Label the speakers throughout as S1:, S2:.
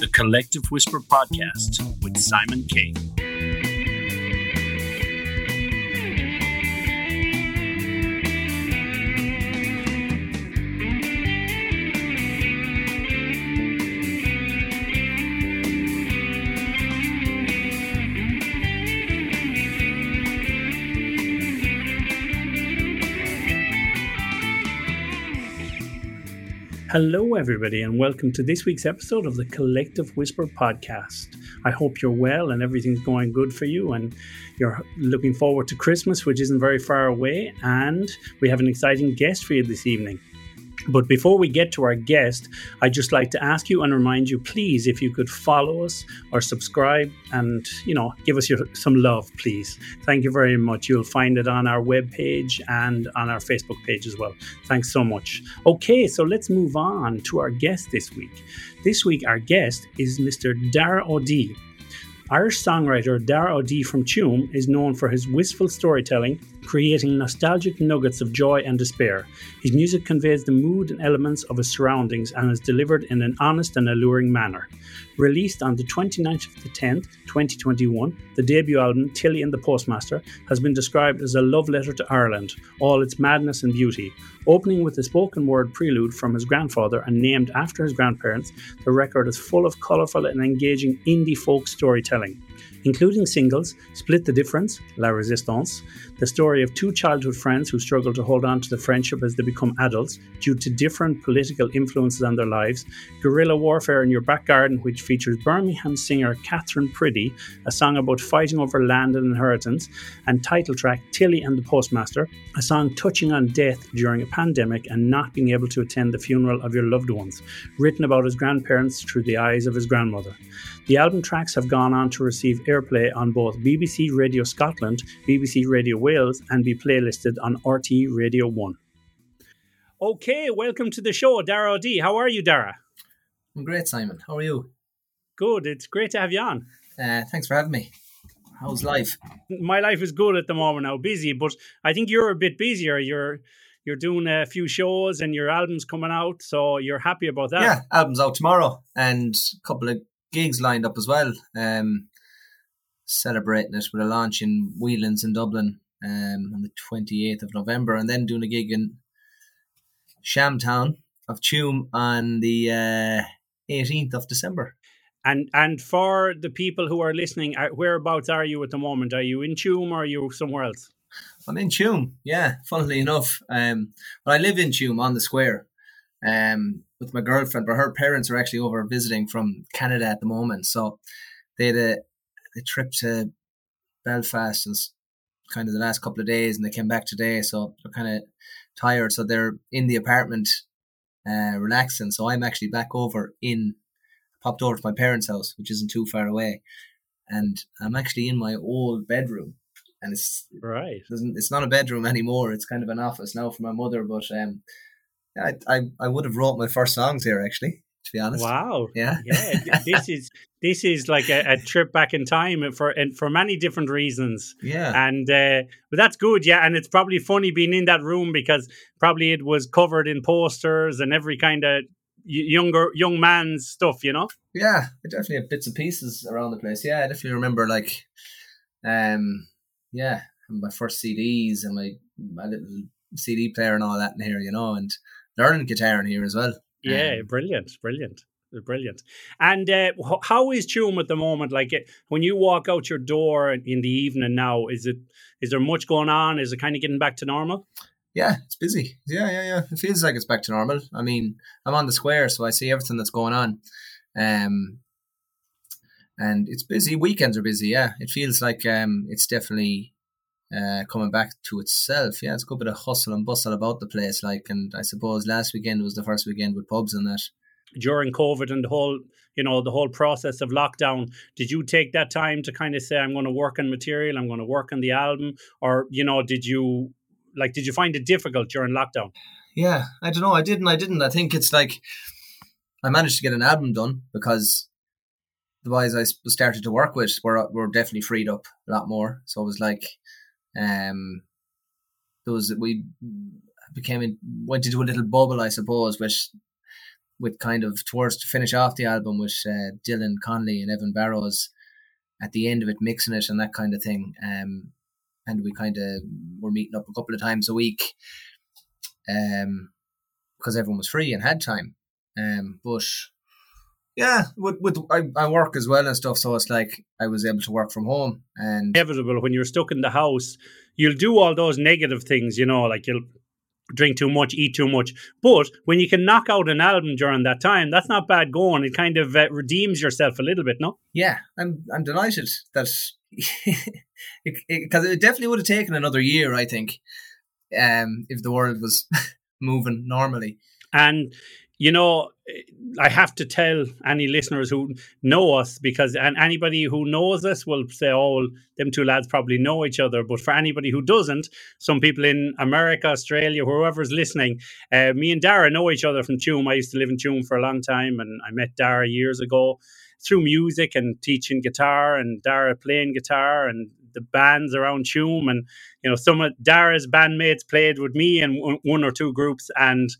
S1: the Collective Whisper podcast with Simon King. Hello, everybody, and welcome to this week's episode of the Collective Whisper podcast. I hope you're well and everything's going good for you, and you're looking forward to Christmas, which isn't very far away. And we have an exciting guest for you this evening. But before we get to our guest, I'd just like to ask you and remind you, please, if you could follow us or subscribe and, you know, give us your, some love, please. Thank you very much. You'll find it on our webpage and on our Facebook page as well. Thanks so much. Okay, so let's move on to our guest this week. This week, our guest is Mr. Dara O'D. Irish songwriter Dara O'D from Tuam is known for his wistful storytelling, creating nostalgic nuggets of joy and despair. His music conveys the mood and elements of his surroundings and is delivered in an honest and alluring manner. Released on the 29th of the 10th, 2021, the debut album Tilly and the Postmaster has been described as a love letter to Ireland, all its madness and beauty. Opening with a spoken word prelude from his grandfather and named after his grandparents, the record is full of colourful and engaging indie folk storytelling including singles Split the Difference, La Resistance, the story of two childhood friends who struggle to hold on to the friendship as they become adults due to different political influences on their lives, Guerrilla Warfare in Your Back Garden, which features Birmingham singer Catherine Priddy, a song about fighting over land and inheritance, and title track Tilly and the Postmaster, a song touching on death during a pandemic and not being able to attend the funeral of your loved ones, written about his grandparents through the eyes of his grandmother. The album tracks have gone on to receive airplay on both BBC Radio Scotland, BBC Radio Wales, and be playlisted on RTÉ Radio 1. Okay, welcome to the show, Dara O'D. How are you, Dara?
S2: I'm great, Simon. How are you?
S1: Good. It's great to have you on.
S2: Uh, thanks for having me. How's life?
S1: My life is good at the moment now, busy, but I think you're a bit busier. You're you're doing a few shows and your album's coming out, so you're happy about that.
S2: Yeah, album's out tomorrow and a couple of gigs lined up as well. Um, celebrating it with a launch in Whelan's in Dublin um, on the 28th of November, and then doing a gig in Shamtown of Tuam on the uh, 18th of December.
S1: And and for the people who are listening, uh, whereabouts are you at the moment? Are you in Tuam or are you somewhere else?
S2: I'm in Tuam, yeah. Funnily enough, um, but I live in Tuam on the square. Um, with my girlfriend, but her parents are actually over visiting from Canada at the moment. So they had a, a trip to Belfast and kind of the last couple of days, and they came back today. So they're kind of tired. So they're in the apartment, uh, relaxing. So I'm actually back over in, popped over to my parents' house, which isn't too far away, and I'm actually in my old bedroom. And it's
S1: right.
S2: It's not a bedroom anymore. It's kind of an office now for my mother. But um, I, I, I would have wrote my first songs here actually. To be honest.
S1: Wow.
S2: Yeah.
S1: Yeah. this is this is like a, a, trip back in time for and for many different reasons.
S2: Yeah.
S1: And uh, but that's good. Yeah. And it's probably funny being in that room because probably it was covered in posters and every kind of younger young man's stuff. You know.
S2: Yeah. I definitely have bits and pieces around the place. Yeah. I definitely remember like, um, yeah, my first CDs and my my little CD player and all that in here, you know, and learning guitar in here as well.
S1: Yeah, um, brilliant, brilliant. Brilliant. And uh, how is Tuam at the moment? Like when you walk out your door in the evening now, is it is there much going on? Is it kind of getting back to normal?
S2: Yeah, it's busy. Yeah, yeah, yeah. It feels like it's back to normal. I mean, I'm on the square, so I see everything that's going on. Um, and it's busy. Weekends are busy. Yeah, it feels like um, it's definitely uh, coming back to itself. Yeah, it's a good bit of hustle and bustle about the place. Like, and I suppose last weekend was the first weekend with pubs and that.
S1: During COVID and the whole, you know, the whole process of lockdown, did you take that time to kind of say, I'm going to work on material, I'm going to work on the album? Or, you know, did you, like, did you find it difficult during lockdown?
S2: Yeah, I don't know. I didn't. I didn't. I think it's like I managed to get an album done because the boys I started to work with were were definitely freed up a lot more. So it was like um, those we became went into a little bubble, I suppose, which with kind of towards to finish off the album with uh, Dylan Connolly and Evan Barrows at the end of it mixing it and that kind of thing. Um, and we kind of were meeting up a couple of times a week, um, because everyone was free and had time. Um, but yeah, with, with I, I work as well and stuff, so it's like I was able to work from home and
S1: inevitable when you're stuck in the house. You'll do all those negative things, you know, like you'll drink too much, eat too much. But when you can knock out an album during that time, that's not bad going. It kind of uh, redeems yourself a little bit, no?
S2: Yeah, I'm I'm delighted that because it, it, it, definitely would have taken another year, I think, um, if the world was moving normally.
S1: And you know, I have to tell any listeners who know us because and anybody who knows us will say, "Oh, them two lads probably know each other." But for anybody who doesn't, some people in America, Australia, whoever's listening, uh, me and Dara know each other from Tuam. I used to live in Tuam for a long time, and I met Dara years ago through music and teaching guitar, and Dara playing guitar, and the bands around Tuam, and you know, some of Dara's bandmates played with me in one or two groups, and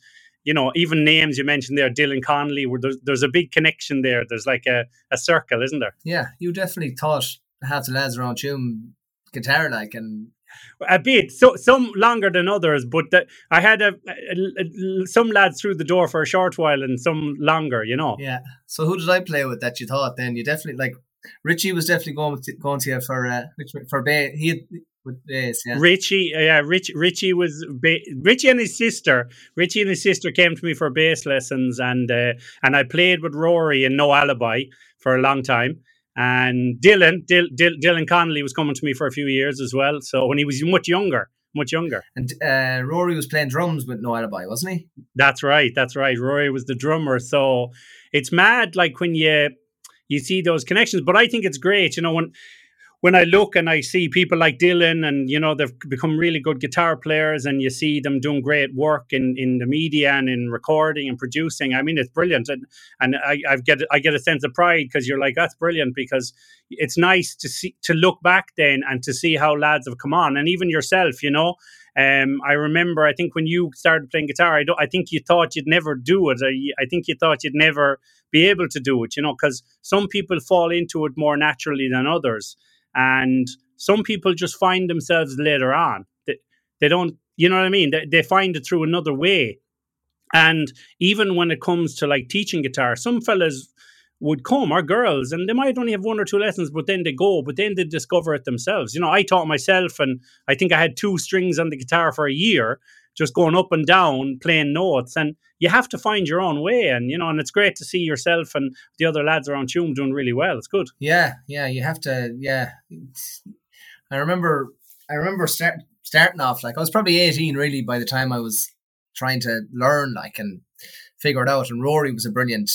S1: you know, even names you mentioned there, Dylan Connolly, where there's, there's a big connection there. There's like a, a circle, isn't there?
S2: Yeah, you definitely taught half the lads around Tuam guitar like and
S1: a bit so some longer than others but the, i had a, a, a, some lads through the door for a short while and some longer you know
S2: yeah so who did i play with that you thought then you definitely like richie was definitely going to going to you for uh, for bay he had with bass, yeah.
S1: Richie, uh, yeah, Rich, Richie was ba- Richie and his sister. Richie and his sister came to me for bass lessons, and uh, and I played with Rory and No Alibi for a long time. And Dylan, Dil, Dil, Dylan Connolly was coming to me for a few years as well. So when he was much younger, much younger.
S2: And uh, Rory was playing drums with No Alibi, wasn't he?
S1: That's right. That's right. Rory was the drummer. So it's mad, like when you you see those connections. But I think it's great, you know, when when I look and I see people like Dylan and you know they've become really good guitar players and you see them doing great work in, in the media and in recording and producing I mean it's brilliant. And and I, I get I get a sense of pride because you're like that's brilliant because it's nice to see to look back then and to see how lads have come on and even yourself you know? Um, I remember I think when you started playing guitar I, I think you thought you'd never do it. I, I think you thought you'd never be able to do it you know because some people fall into it more naturally than others and some people just find themselves later on. They, they don't, you know what I mean? They, they find it through another way. And even when it comes to like teaching guitar, some fellas would come or girls and they might only have one or two lessons, but then they go, but then they discover it themselves. You know, I taught myself and I think I had two strings on the guitar for a year just going up and down playing notes and you have to find your own way and you know and it's great to see yourself and the other lads around Tuam doing really well. It's good.
S2: Yeah yeah you have to yeah. I remember I remember start, starting off like I was probably 18 really by the time I was trying to learn like and figure it out and Rory was a brilliant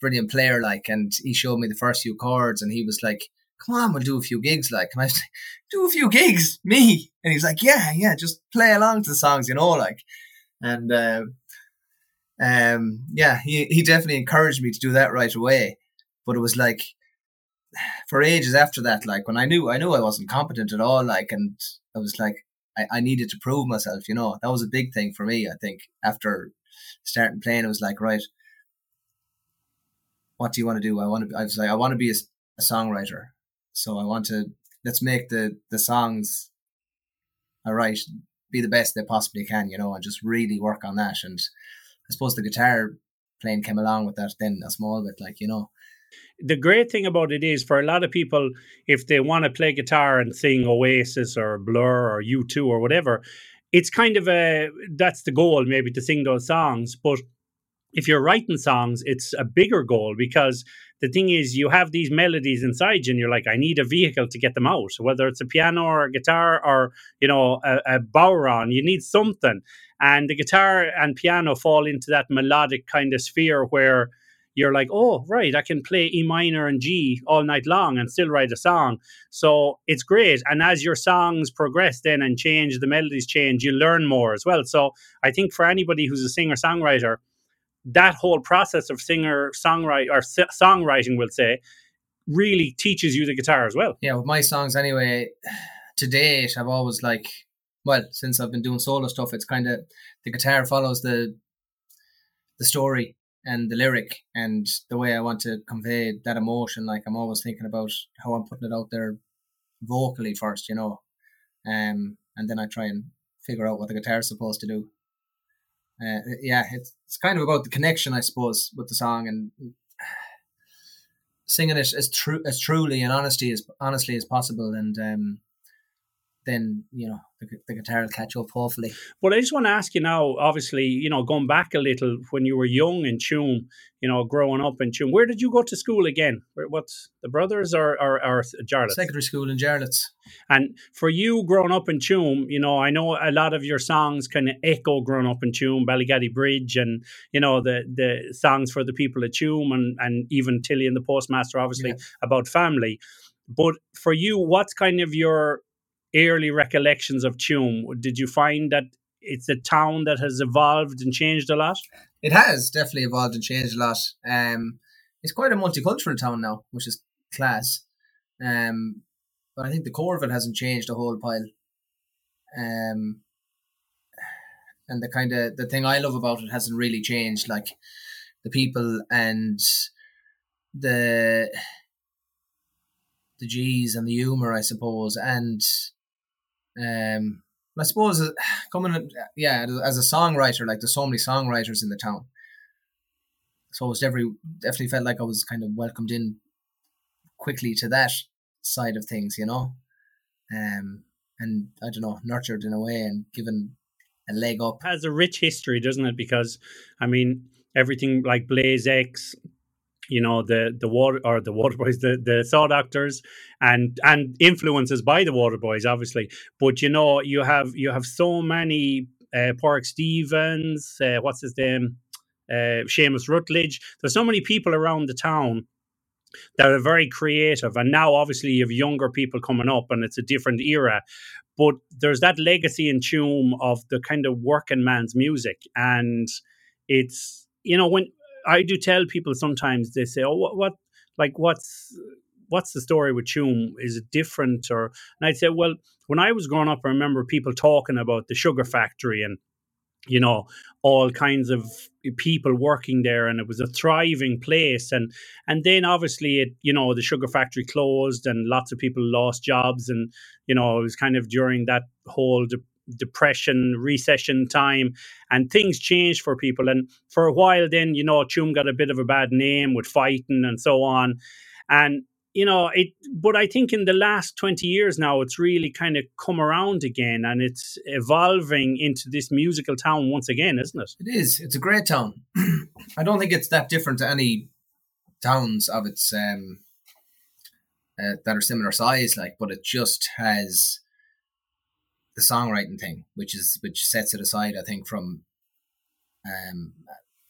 S2: brilliant player like and he showed me the first few chords and he was like come on, we'll do a few gigs. Like, and I was like, do a few gigs, me. And he's like, yeah, yeah, just play along to the songs, you know, like, and, uh, um, yeah, he, he definitely encouraged me to do that right away. But it was like, for ages after that, like when I knew, I knew I wasn't competent at all, like, and I was like, I, I needed to prove myself, you know, that was a big thing for me. I think after starting playing, it was like, right, what do you want to do? I want to, be, I was like, I want to be a, a songwriter. So I want to let's make the the songs all right be the best they possibly can, you know, and just really work on that. And I suppose the guitar playing came along with that then a small bit, like you know.
S1: The great thing about it is for a lot of people, if they want to play guitar and sing Oasis or Blur or U2 or whatever, it's kind of a that's the goal, maybe to sing those songs. But if you're writing songs, it's a bigger goal because the thing is, you have these melodies inside you, and you're like, I need a vehicle to get them out, whether it's a piano or a guitar or you know a, a bodhrán. You need something, and the guitar and piano fall into that melodic kind of sphere where you're like, oh, right, I can play E minor and G all night long and still write a song. So it's great. And as your songs progress then and change, the melodies change, you learn more as well. So I think for anybody who's a singer songwriter, that whole process of singer songwriter or songwriting, we'll say, really teaches you the guitar as well.
S2: Yeah, with my songs anyway, to date, I've always like, well, since I've been doing solo stuff, it's kind of the guitar follows the the story and the lyric and the way I want to convey that emotion. Like I'm always thinking about how I'm putting it out there vocally first, you know, um, and then I try and figure out what the guitar is supposed to do. Uh, yeah, it's it's kind of about the connection, I suppose, with the song and singing it as true as truly and honesty as honestly as possible, and um, then you know the, the guitar will catch up hopefully.
S1: Well, I just want to ask you now. Obviously, you know, going back a little when you were young in Tuam, you know, growing up in Tuam, where did you go to school again? What's the brothers or or, or Jarlath?
S2: Secondary school in Jarlath.
S1: And for you growing up in Tuam, you know, I know a lot of your songs kind of echo growing up in Tuam, Ballygaddy Bridge, and you know the the songs for the people at Tuam, and and even Tilly and the Postmaster, obviously yeah. about family. But for you, what's kind of your early recollections of Tuam, did you find that it's a town that has evolved and changed a lot?
S2: It has definitely evolved and changed a lot. Um, it's quite a multicultural town now, which is class. Um, but I think the core of it hasn't changed a whole pile. Um, and the kind of the thing I love about it hasn't really changed, like the people and the the G's and the humor, I suppose, and um, I suppose coming, yeah, as a songwriter, like there's so many songwriters in the town, so it was every definitely felt like I was kind of welcomed in quickly to that side of things, you know, um, and I don't know, nurtured in a way and given a leg up.
S1: Has a rich history, doesn't it? Because I mean, everything like Blaze X, you know the the water or the Waterboys the the Saw Doctors and and influences by the Waterboys obviously. But you know you have you have so many uh Pádraig Stevens uh, what's his name? Uh Seamus Rutledge. There's so many people around the town that are very creative and now obviously you have younger people coming up and it's a different era. But there's that legacy and Tuam of the kind of working man's music and it's you know when I do tell people sometimes they say, "Oh, what, what like what's what's the story with Tuam? Is it different?" Or and I'd say, "Well, when I was growing up, I remember people talking about the sugar factory and you know all kinds of people working there and it was a thriving place and and then obviously it you know the sugar factory closed and lots of people lost jobs and you know it was kind of during that whole de- depression, recession time, and things changed for people. And for a while, then you know, Tuam got a bit of a bad name with fighting and so on. And you know it but i think in the last 20 years now it's really kind of come around again and it's evolving into this musical town once again isn't it
S2: it is it's a great town i don't think it's that different to any towns of its um uh, that are similar size like but it just has the songwriting thing, which is which sets it aside, I think, from um,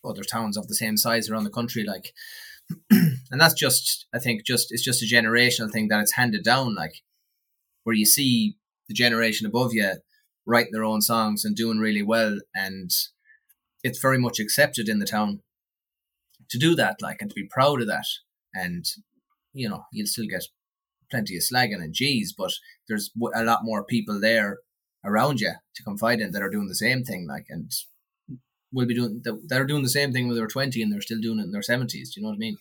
S2: other towns of the same size around the country. Like, and that's just, I think, just it's just a generational thing that it's handed down. Like, where you see the generation above you writing their own songs and doing really well, and it's very much accepted in the town to do that, like, and to be proud of that. And you know, you'll still get plenty of slagging and G's, but there's a lot more people there around you to confide in that are doing the same thing, like, and will be doing that are doing the same thing when they're 20 and they're still doing it in their 70s. Do you know what I mean?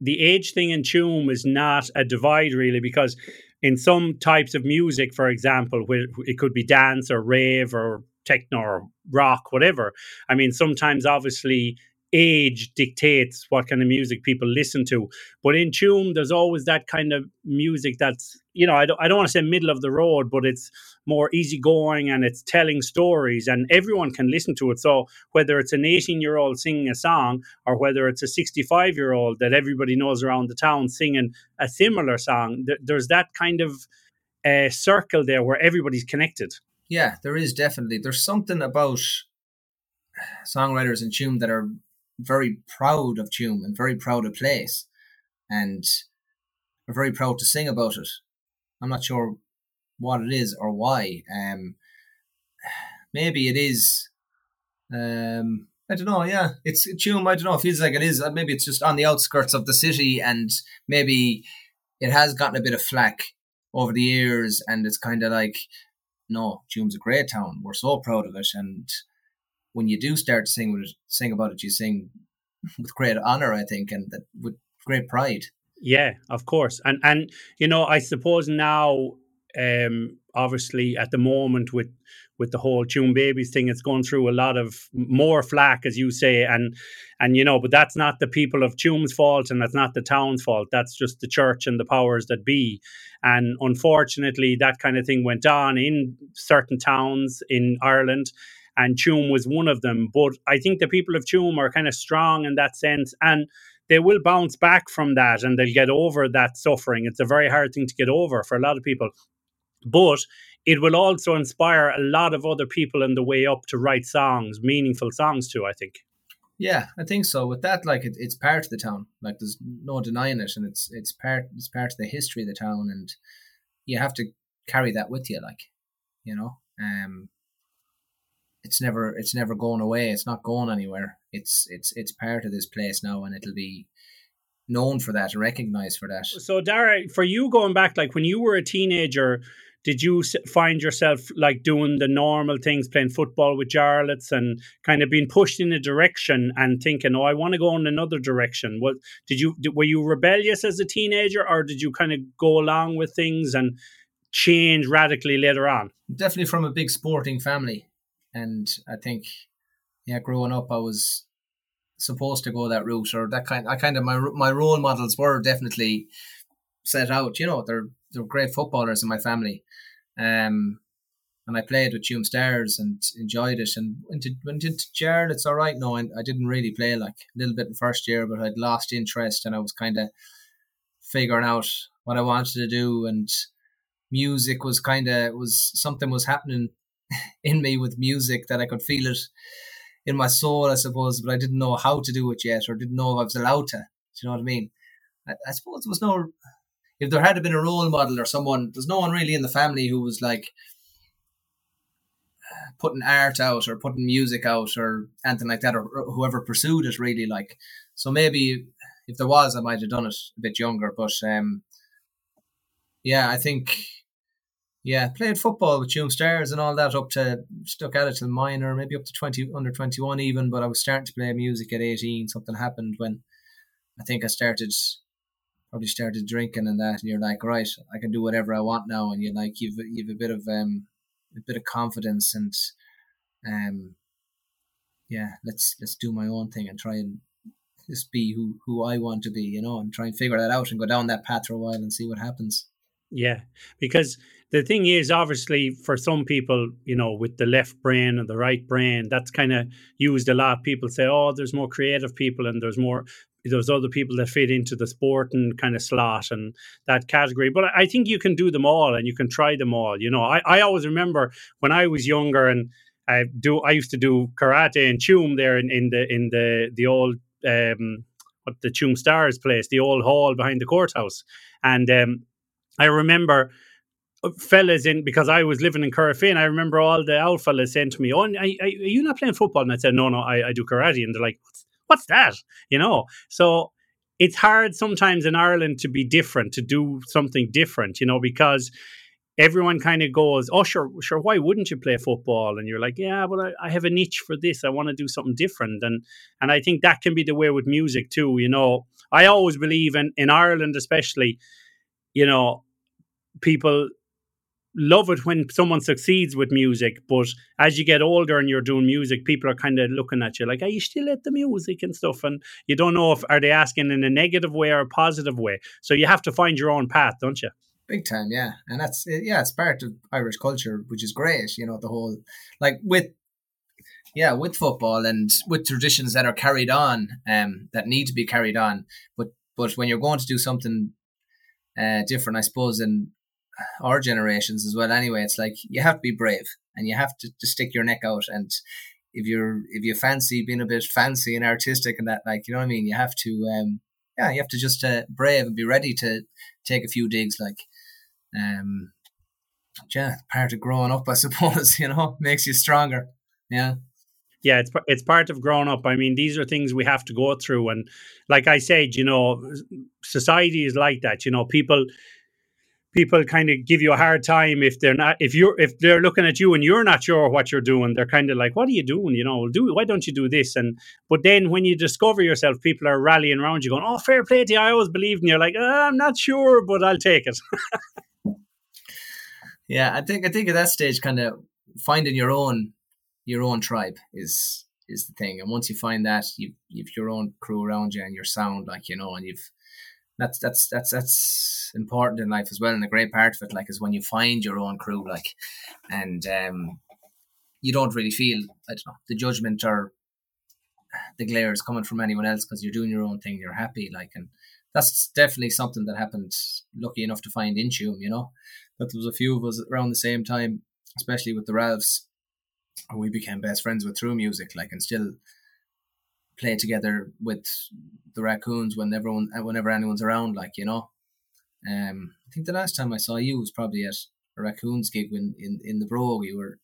S1: The age thing in Tuam is not a divide, really, because in some types of music, for example, where it could be dance or rave or techno or rock, whatever. I mean, sometimes obviously age dictates what kind of music people listen to. But in Tuam, there's always that kind of music that's, you know, I don't, I don't want to say middle of the road, but it's more easygoing and it's telling stories and everyone can listen to it. So whether it's an 18 year old singing a song or whether it's a 65 year old that everybody knows around the town singing a similar song, th- there's that kind of uh, circle there where everybody's connected.
S2: Yeah, there is definitely. There's something about songwriters in Tuam that are very proud of Tuam and very proud of place and are very proud to sing about it. I'm not sure what it is or why. Um, maybe it is. Um, I don't know. Yeah, it's Tuam. I don't know. It feels like it is. Maybe it's just on the outskirts of the city, and maybe it has gotten a bit of flack over the years, and it's kind of like, no, Tuam's a great town. We're so proud of it, and when you do start to sing with it, sing about it, you sing with great honor, I think, and with great pride.
S1: Yeah, of course, and and you know, I suppose now, um, obviously at the moment with with the whole Tuam Babies thing, it's going through a lot of more flack, as you say, and and you know, but that's not the people of Tuam's fault, and that's not the town's fault. That's just the church and the powers that be. And unfortunately, that kind of thing went on in certain towns in Ireland, and Tuam was one of them. But I think the people of Tuam are kind of strong in that sense, and they will bounce back from that, and they'll get over that suffering. It's a very hard thing to get over for a lot of people. But it will also inspire a lot of other people in the way up to write songs, meaningful songs too, I think.
S2: Yeah, I think so. With that, like it, it's part of the town. Like there's no denying it, and it's it's part it's part of the history of the town, and you have to carry that with you. Like, you know, um, it's never it's never going away. It's not going anywhere. It's it's it's part of this place now, and it'll be known for that, recognized for that.
S1: So, Dara, for you going back, like when you were a teenager, did you find yourself like doing the normal things, playing football with Jarlath's and kind of being pushed in a direction and thinking, "Oh, I want to go in another direction"? What did you were you rebellious as a teenager, or did you kind of go along with things and change radically later on?
S2: Definitely from a big sporting family, and I think, yeah, growing up, I was supposed to go that route or that kind. I kind of my my role models were definitely set out. You know, they're they're great footballers in my family. Um, and I played with Tuam Stars and enjoyed it. And went to went into Jared, it's all right. No, I, I didn't really play like a little bit in first year, but I'd lost interest and I was kind of figuring out what I wanted to do. And music was kind of was something was happening in me with music that I could feel it in my soul, I suppose, but I didn't know how to do it yet, or didn't know if I was allowed to. Do you know what I mean? I, I suppose there was no if there had been a role model or someone, there's no one really in the family who was like putting art out or putting music out or anything like that, or, or whoever pursued it really like. So maybe if there was, I might have done it a bit younger. But um, yeah, I think yeah, played football with Tuam Stars and all that up to stuck at it till minor, maybe up to twenty under twenty one even. But I was starting to play music at eighteen. Something happened when I think I started probably started drinking and that, and you're like, right, I can do whatever I want now, and you're like, you've you've a bit of um a bit of confidence and um yeah, let's let's do my own thing and try and just be who who I want to be, you know, and try and figure that out and go down that path for a while and see what happens.
S1: Yeah, because the thing is, obviously, for some people, you know, with the left brain and the right brain, that's kind of used a lot. People say, oh, there's more creative people and there's more there's other people that fit into the sport and kind of slot and that category. But I think you can do them all and you can try them all. You know, I, I always remember when I was younger and I do I used to do karate and Tuam there in, in the in the the old um what the Tuam Stars place, the old hall behind the courthouse. And um I remember fellas in because I was living in Corofin. I remember all the old fellas saying to me, "Oh, are, are you not playing football?" And I said, "No, no, I, I do karate." And they're like, "What's what's that? You know, so it's hard sometimes in Ireland to be different, to do something different, you know, because everyone kind of goes, "Oh, sure, sure. Why wouldn't you play football?" And you're like, "Yeah, but I, I have a niche for this. I want to do something different." And and I think that can be the way with music too. You know, I always believe in in Ireland, especially, you know, people love it when someone succeeds with music, but as you get older and you're doing music, people are kind of looking at you like, "Are you still at the music and stuff?" And you don't know if are they asking in a negative way or a positive way. So you have to find your own path, don't you?
S2: Big time, yeah, and that's yeah, it's part of Irish culture, which is great. You know, the whole like with yeah, with football and with traditions that are carried on, um, that need to be carried on. But but when you're going to do something uh, different, I suppose, and our generations as well. Anyway it's like you have to be brave and you have to, to stick your neck out. And if you're if you fancy being a bit fancy and artistic and that like you know what i mean? You have to um yeah you have to just uh, brave and be ready to take a few digs like um yeah part of growing up i suppose you know? Makes you stronger. Yeah.
S1: Yeah it's it's part of growing up. I mean these are things we have to go through. And like i said you know society is like that. You know people people kind of give you a hard time if they're not if you're if they're looking at you and you're not sure what you're doing they're kind of like what are you doing? You know do why don't you do this? And but then when you discover yourself people are rallying around you going oh fair play to you. I always believed in you. Like oh, I'm not sure but I'll take it.
S2: Yeah I think I think at that stage kind of finding your own your own tribe is is the thing. And once you find that you've you've your own crew around you and your sound like you know and you've that's that's that's that's important in life as well. And a great part of it, like, is when you find your own crew, like, and um, you don't really feel I don't know the judgment or the glare is coming from anyone else because you're doing your own thing. You're happy, like, and that's definitely something that happened. Lucky enough to find in Tuam, you know, that there was a few of us around the same time, especially with the Ralphs. We became best friends with through music, like, and still play together with the raccoons when everyone whenever anyone's around like you know um i think the last time i saw you was probably at a raccoons gig when in in the Brogue we were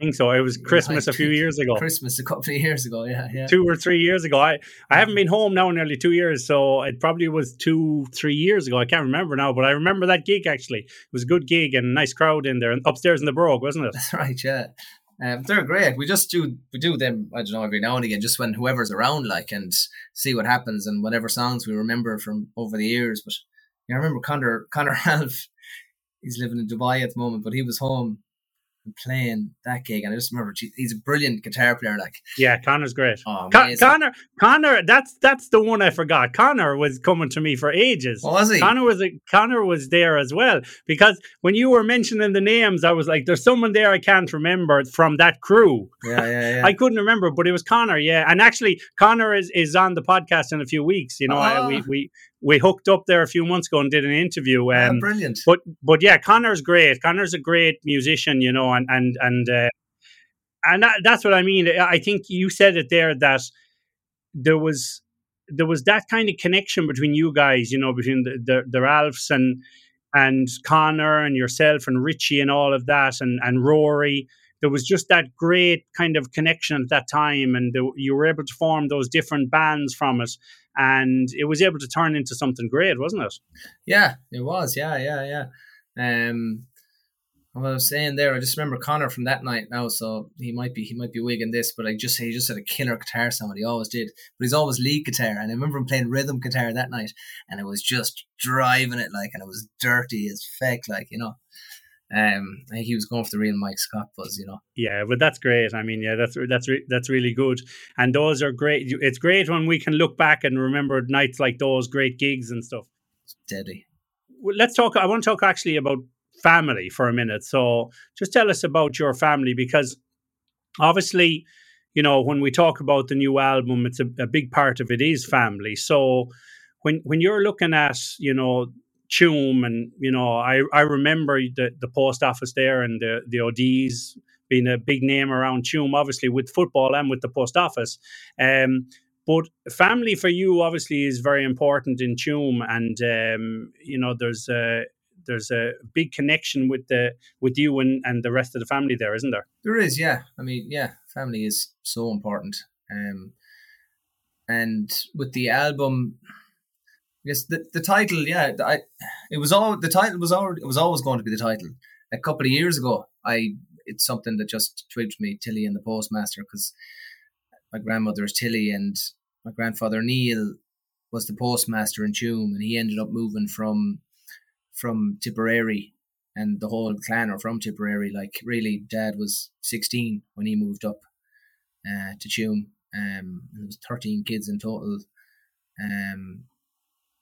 S1: I think so. It was Christmas a few years ago.
S2: Christmas a couple of years ago, yeah, yeah.
S1: Two or three years ago. I, I haven't been home now nearly two years, so it probably was two, three years ago. I can't remember now, but I remember that gig actually. It was a good gig and a nice crowd in there, and upstairs in the Brogue, wasn't it?
S2: That's right, yeah. Um, they're great. We just do we do them. I don't know every now and again, just when whoever's around, like, and see what happens and whatever songs we remember from over the years. But yeah, I remember Connor Connor Ralph. He's living in Dubai at the moment, but he was home playing that gig, and I just remember he's a brilliant guitar player. Like,
S1: yeah, Connor's great. Oh, Con- Connor, Connor, that's that's the one I forgot. Connor was coming to me for ages.
S2: Oh, was he?
S1: Connor was a, Connor was there as well because when you were mentioning the names, I was like, "There's someone there I can't remember from that crew."
S2: Yeah, yeah, yeah. I
S1: couldn't remember, but it was Connor. Yeah, and actually, Connor is is on the podcast in a few weeks. You know, oh. I, we ah. we we hooked up there a few months ago and did an interview.
S2: Um, yeah, brilliant.
S1: But but yeah, Connor's great. Connor's a great musician, you know, and and and uh, and that, that's what I mean. I think you said it there that there was there was that kind of connection between you guys, you know, between the the, the Ralphs and and Connor and yourself and Richie and all of that and and Rory there was just that great kind of connection at that time and the, you were able to form those different bands from it and it was able to turn into something great wasn't it
S2: yeah it was yeah yeah yeah um what I was saying there, I just remember Connor from that night now, so he might be he might be wigging this, but I just he just had a killer guitar sound. He always did, but he's always lead guitar, and I remember him playing rhythm guitar that night, and it was just driving it like, and it was dirty as feck, like you know. Um, I think he was going for the real Mike Scott buzz, you know.
S1: Yeah, but that's great. I mean, yeah, that's that's re- that's really good, and those are great. It's great when we can look back and remember nights like those, great gigs and stuff.
S2: Steady.
S1: Well, let's talk. I want to talk actually about family for a minute. So, just tell us about your family because obviously, you know, when we talk about the new album, it's a, a big part of it is family. So, when when you're looking at, you know Tuam, and you know, I I remember the the post office there and the the O'Ds being a big name around Tuam, obviously with football and with the post office. Um, but family for you obviously is very important in Tuam, and um, you know, there's a there's a big connection with the with you and, and the rest of the family there, isn't there?
S2: There is, yeah. I mean, yeah, family is so important. Um, and with the album, Yes, the, the title, yeah, I, it was all the title was already it was always going to be the title. A couple of years ago, I it's something that just twigged me, Tilly and the Postmaster, because my grandmother is Tilly and my grandfather Neil was the postmaster in Tuam, and he ended up moving from from Tipperary, and the whole clan are from Tipperary. Like really, Dad was sixteen when he moved up uh, to Tuam. Um, and there was thirteen kids in total. Um,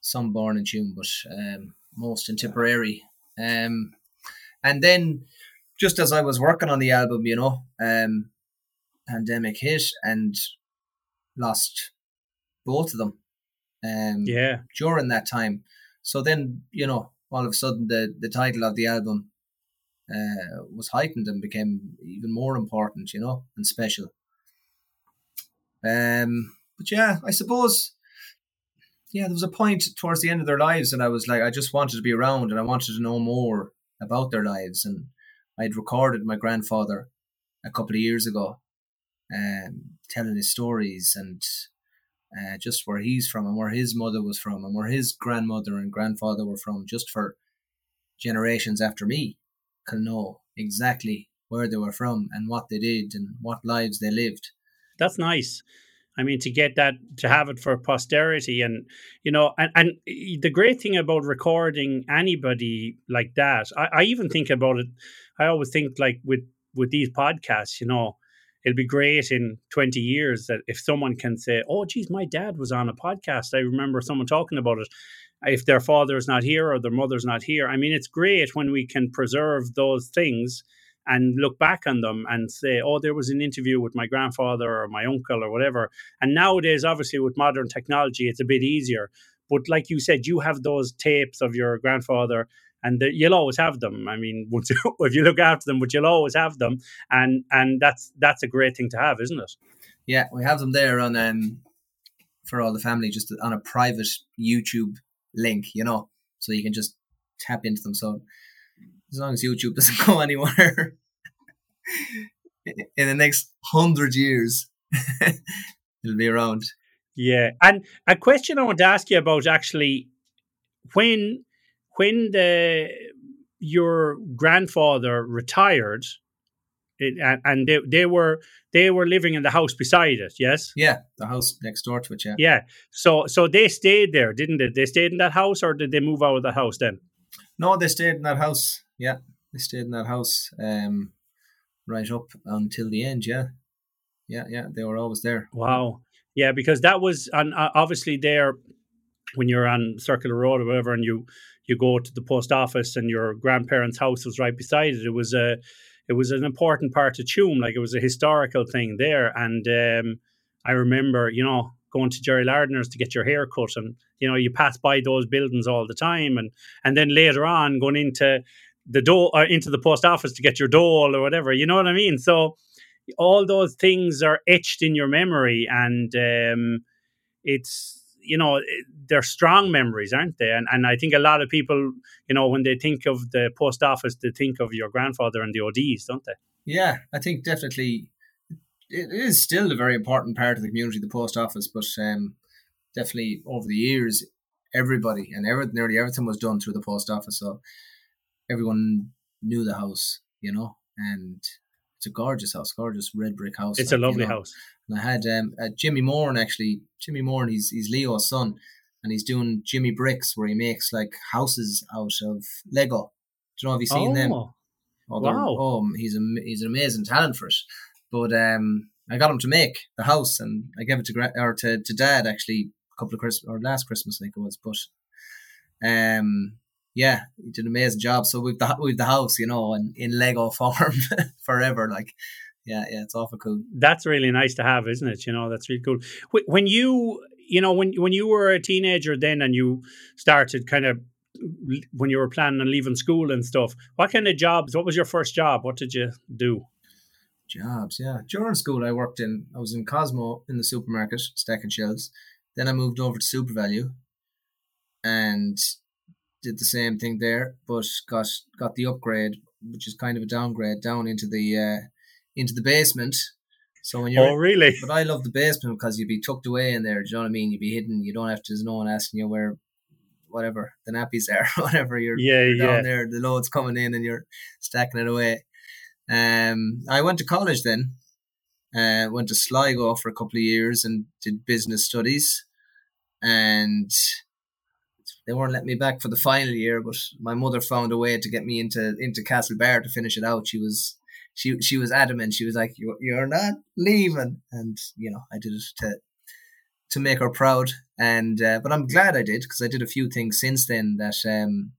S2: some born in Tuam, but um, most in Tipperary. Um, and then, just as I was working on the album, you know, um, pandemic hit and lost both of them. Um,
S1: yeah.
S2: During that time, so then you know, all of a sudden, the the title of the album uh, was heightened and became even more important, you know, and special. Um, but yeah, I suppose yeah, there was a point towards the end of their lives, and I was like, I just wanted to be around, and I wanted to know more about their lives, and I'd recorded my grandfather a couple of years ago, um, telling his stories and uh, just where he's from and where his mother was from and where his grandmother and grandfather were from, just for generations after me can know exactly where they were from and what they did and what lives they lived.
S1: That's nice. I mean, to get that, to have it for posterity, and you know, and, and the great thing about recording anybody like that, I, I even think about it. I always think like with with these podcasts, you know, it'll be great in 20 years that if someone can say, oh, geez, my dad was on a podcast. I remember someone talking about it. If their father's not here or their mother's not here. I mean, it's great when we can preserve those things and look back on them and say, oh, there was an interview with my grandfather or my uncle or whatever. And nowadays, obviously, with modern technology, it's a bit easier. But like you said, you have those tapes of your grandfather and the, you'll always have them. I mean, if you look after them, but you'll always have them, and and that's that's a great thing to have, isn't it?
S2: Yeah, we have them there on um for all the family, just on a private YouTube link, you know, so you can just tap into them. So as long as YouTube doesn't go anywhere in the next hundred years, it'll be around.
S1: Yeah, and a question I want to ask you about actually when when the your grandfather retired, it, and, and they, they were they were living in the house beside it. Yes.
S2: Yeah, the house next door to it. Yeah.
S1: Yeah. So so they stayed there, didn't they? They stayed in that house, or did they move out of the house then?
S2: No, they stayed in that house. Yeah, they stayed in that house um, right up until the end. Yeah, yeah, yeah. They were always there.
S1: Wow. Yeah, because that was and uh, obviously there when you're on Circular Road or whatever, and you you go to the post office and your grandparents' house was right beside it. It was a it was an important part of Tuam, like it was a historical thing there. And um, I remember, you know, going to Jerry Lardner's to get your hair cut, and you know, you pass by those buildings all the time, and and then later on going into the door or into the post office to get your dole or whatever. You know what I mean? So all those things are etched in your memory, and um, it's you know they're strong memories, aren't they? And and I think a lot of people, you know, when they think of the post office, they think of your grandfather and the ODs, don't they?
S2: Yeah, I think definitely it is still a very important part of the community, the post office, but um, definitely over the years, everybody and every, nearly everything was done through the post office. So everyone knew the house, you know, and it's a gorgeous house, gorgeous red brick house.
S1: It's like, a lovely you know. house.
S2: And I had um, uh, Jimmy Moore, actually, Jimmy Moore, he's, he's Leo's son, and he's doing Jimmy Bricks, where he makes like houses out of Lego. Do you know, have you seen oh, them? Oh,
S1: wow.
S2: Oh, he's, a, he's an amazing talent for it. But um, I got him to make the house, and I gave it to or to, to dad actually a couple of Christmas or last Christmas, I think it was. But um, yeah, he did an amazing job. So we've the we've the house, you know, and in Lego form forever. Like, yeah, yeah, it's awful cool.
S1: That's really nice to have, isn't it? You know, that's really cool. When you, you know, when when you were a teenager then, and you started kind of when you were planning on leaving school and stuff, what kind of jobs? What was your first job? What did you do?
S2: Jobs, yeah. During school, I worked in. I was in Cosmo in the supermarket stacking shelves. Then I moved over to SuperValu, and did the same thing there, but got got the upgrade, which is kind of a downgrade, down into the uh, into the basement. So when you're
S1: oh really,
S2: but I love the basement because you'd be tucked away in there. Do you know what I mean? You'd be hidden. You don't have to. There's no one asking you where, whatever the nappies are, whatever you're,
S1: yeah,
S2: you're
S1: yeah.
S2: down there. The load's coming in and you're stacking it away. Um, I went to college then. Uh, went to Sligo for a couple of years and did business studies, and they weren't letting me back for the final year, but my mother found a way to get me into into Castlebar to finish it out. She was she she was adamant. She was like, "You're you're not leaving," and you know I did it to to make her proud. And uh, but I'm glad I did because I did a few things since then that um,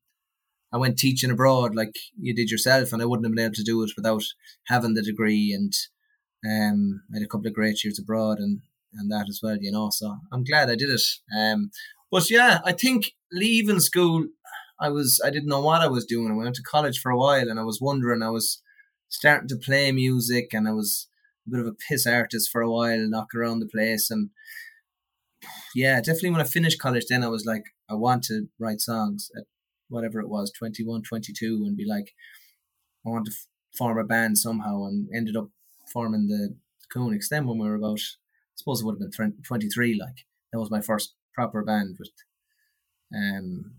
S2: I went teaching abroad like you did yourself, and I wouldn't have been able to do it without having the degree. And um, I had a couple of great years abroad and and that as well, you know. So I'm glad I did it. Um, but yeah, I think leaving school, I was I didn't know what I was doing. I went to college for a while, and I was wondering. I was starting to play music, and I was a bit of a piss artist for a while, knock around the place, and yeah, definitely when I finished college, then I was like, I want to write songs at whatever it was, 21, 22, and be like, I want to form a band somehow, and ended up forming the Coonix. Then when we were about, I suppose it would have been 23, like that was my first proper band with um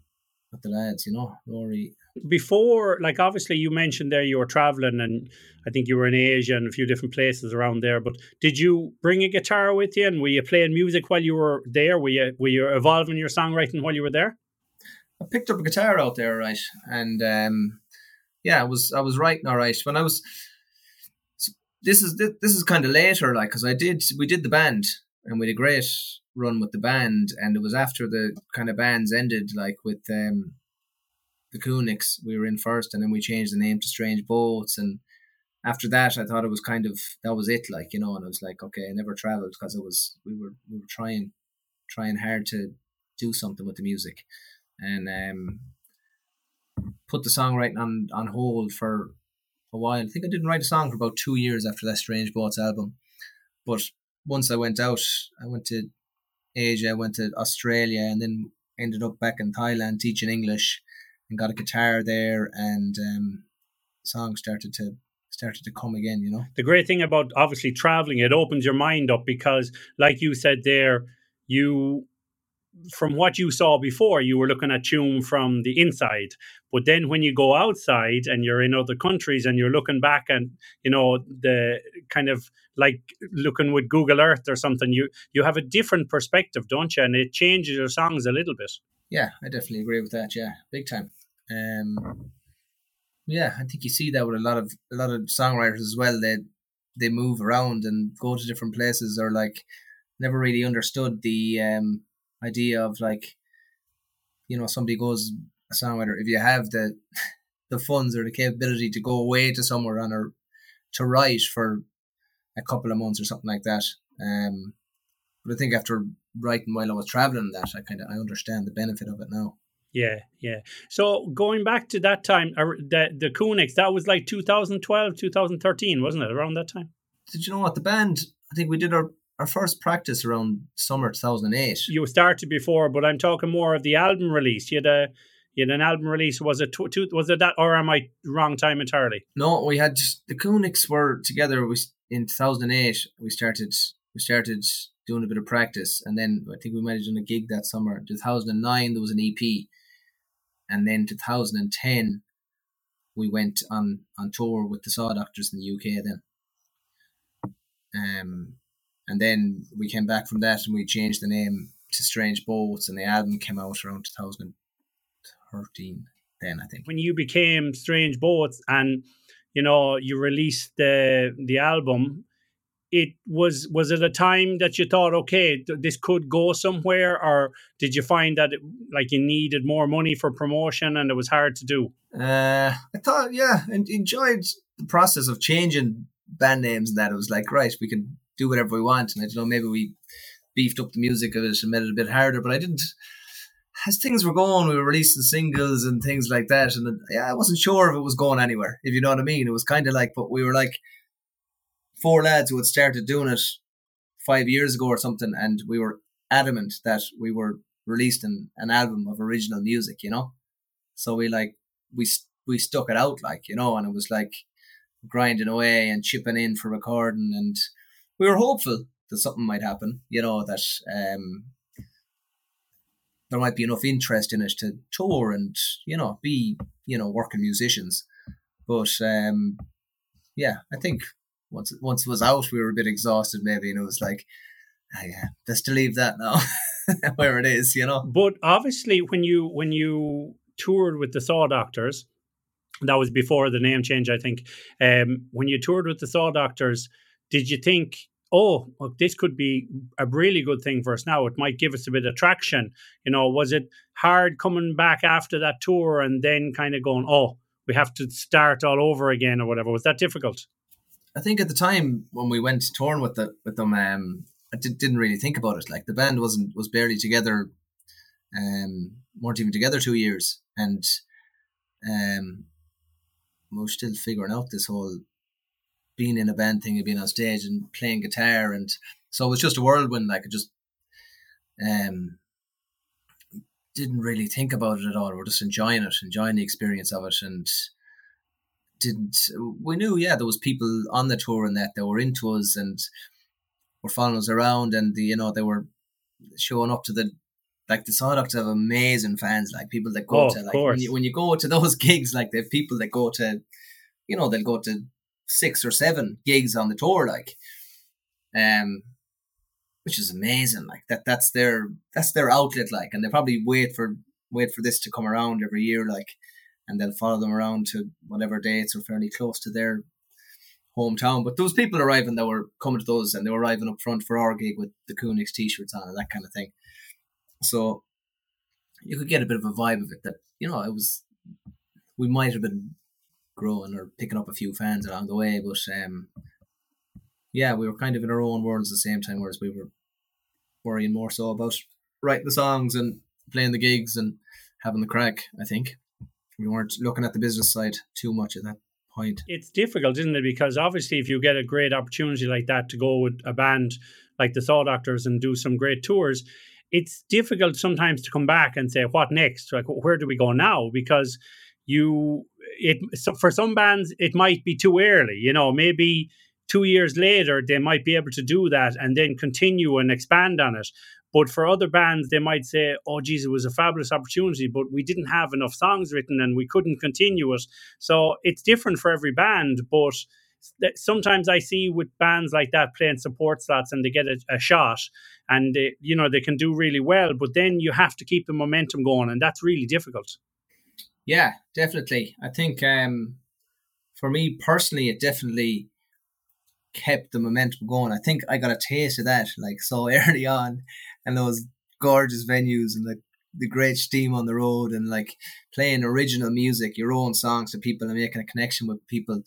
S2: with the lads, you know, Rory.
S1: Before, like obviously you mentioned there you were traveling and I think you were in Asia and a few different places around there. But did you bring a guitar with you and were you playing music while you were there? Were you were you evolving your songwriting while you were there?
S2: I picked up a guitar out there, right, and um, yeah, I was I was writing all right when I was. This is this is kind of later, like, because I did we did the band and we had a great run with the band, and it was after the kind of bands ended, like with um, the Kuniks, we were in first, and then we changed the name to Strange Boats, and after that, I thought it was kind of that was it, like you know, and I was like, okay, I never traveled because it was we were we were trying trying hard to do something with the music, and um, put the songwriting on on hold for a while. I think I didn't write a song for about two years after that Strange Boats album, but once I went out, I went to Asia, went to Australia, and then ended up back in Thailand teaching English, and got a guitar there, and um, songs started to started to come again. You know,
S1: the great thing about obviously traveling, it opens your mind up because, like you said there, you from what you saw before, you were looking at Tuam from the inside. But then when you go outside and you're in other countries and you're looking back and you know the kind of like looking with Google Earth or something, you you have a different perspective, don't you? And it changes your songs a little bit.
S2: Yeah, I definitely agree with that. Yeah, big time. Um, yeah, I think you see that with a lot of a lot of songwriters as well. They they move around and go to different places, or like never really understood the um idea of like, you know, somebody goes a songwriter if you have the the funds or the capability to go away to somewhere on or to write for a couple of months or something like that. Um, but I think after writing while I was traveling, that I kind of I understand the benefit of it now.
S1: Yeah, yeah. So going back to that time, the the Kuniks, that was like 2012, 2013, wasn't it? Around that time.
S2: Did you know what the band? I think we did our our first practice around summer 2008.
S1: You started before, but I'm talking more of the album release. You had a you had an album release. Was it two, was it that, or am I wrong time entirely?
S2: No, we had the Kuniks were together. We in 2008 we started we started doing a bit of practice, and then I think we might have done a gig that summer. 2009 there was an EP, and then 2010 we went on on tour with the Saw Doctors in the UK. Then, um, and then we came back from that and we changed the name to Strange Boats, and the album came out around 2013. Then I think
S1: when you became Strange Boats and you know you released the the album, it was was it a time that you thought okay this could go somewhere or did you find that it, like you needed more money for promotion and it was hard to do
S2: uh i thought yeah and enjoyed the process of changing band names and that it was like right we can do whatever we want. And I don't know, maybe we beefed up the music of it and made it a bit harder, but I didn't. As things were going, we were releasing singles and things like that, and yeah, I wasn't sure if it was going anywhere. If you know what I mean, it was kind of like, but we were like four lads who had started doing it five years ago or something, and we were adamant that we were releasing an album of original music, you know. So we like we we stuck it out, like you know, and it was like grinding away and chipping in for recording and we were hopeful that something might happen. You know that um, there might be enough interest in it to tour and you know be you know working musicians. But um, yeah, I think once once it was out, we were a bit exhausted maybe, and it was like, oh, yeah, best to leave that now where it is, you know.
S1: But obviously, when you when you toured with the Saw Doctors, that was before the name change, I think. Um, when you toured with the Saw Doctors did you think, oh, well, this could be a really good thing for us now? It might give us a bit of traction. You know, was it hard coming back after that tour and then kind of going, oh, we have to start all over again or whatever? Was that difficult?
S2: I think at the time when we went touring with the with them, um, I did, didn't really think about it. Like the band wasn't was barely together, um, weren't even together two years, and um, we are still figuring out this whole being in a band thing and being on stage and playing guitar and so it was just a whirlwind like I just um didn't really think about it at all. We're just enjoying it, enjoying the experience of it and didn't we knew yeah there was people on the tour and that they were into us and were following us around and the, you know they were showing up to the like the Saw Docs have amazing fans, like people that go
S1: Oh,
S2: to like when you, when you go to those gigs, like the people that go to, you know, they'll go to six or seven gigs on the tour, like, um, which is amazing. Like that, that's their that's their outlet, like, and they probably wait for wait for this to come around every year, like, and they'll follow them around to whatever dates are fairly close to their hometown. But those people arriving that were coming to those and they were arriving up front for our gig with the Kuniks t-shirts on and that kind of thing. So you could get a bit of a vibe of it that, you know, it was we might have been growing or picking up a few fans along the way, but um yeah, we were kind of in our own worlds at the same time, whereas we were worrying more so about writing the songs and playing the gigs and having the crack, I think. We weren't looking at the business side too much at that point.
S1: It's difficult, isn't it? Because obviously, if you get a great opportunity like that to go with a band like the Saw Doctors and do some great tours, it's difficult sometimes to come back and say, "What next? Like, where do we go now?" Because you, it so for some bands, it might be too early. You know, maybe two years later they might be able to do that and then continue and expand on it. But for other bands, they might say, "Oh, geez, it was a fabulous opportunity, but we didn't have enough songs written and we couldn't continue it." So it's different for every band, but sometimes I see with bands like that playing support slots and they get a, a shot and they, you know they can do really well, but then you have to keep the momentum going, and that's really difficult.
S2: Yeah, definitely. I think um, for me personally, it definitely kept the momentum going. I think I got a taste of that like so early on, and those gorgeous venues and the the great steam on the road and like playing original music, your own songs to people and making a connection with people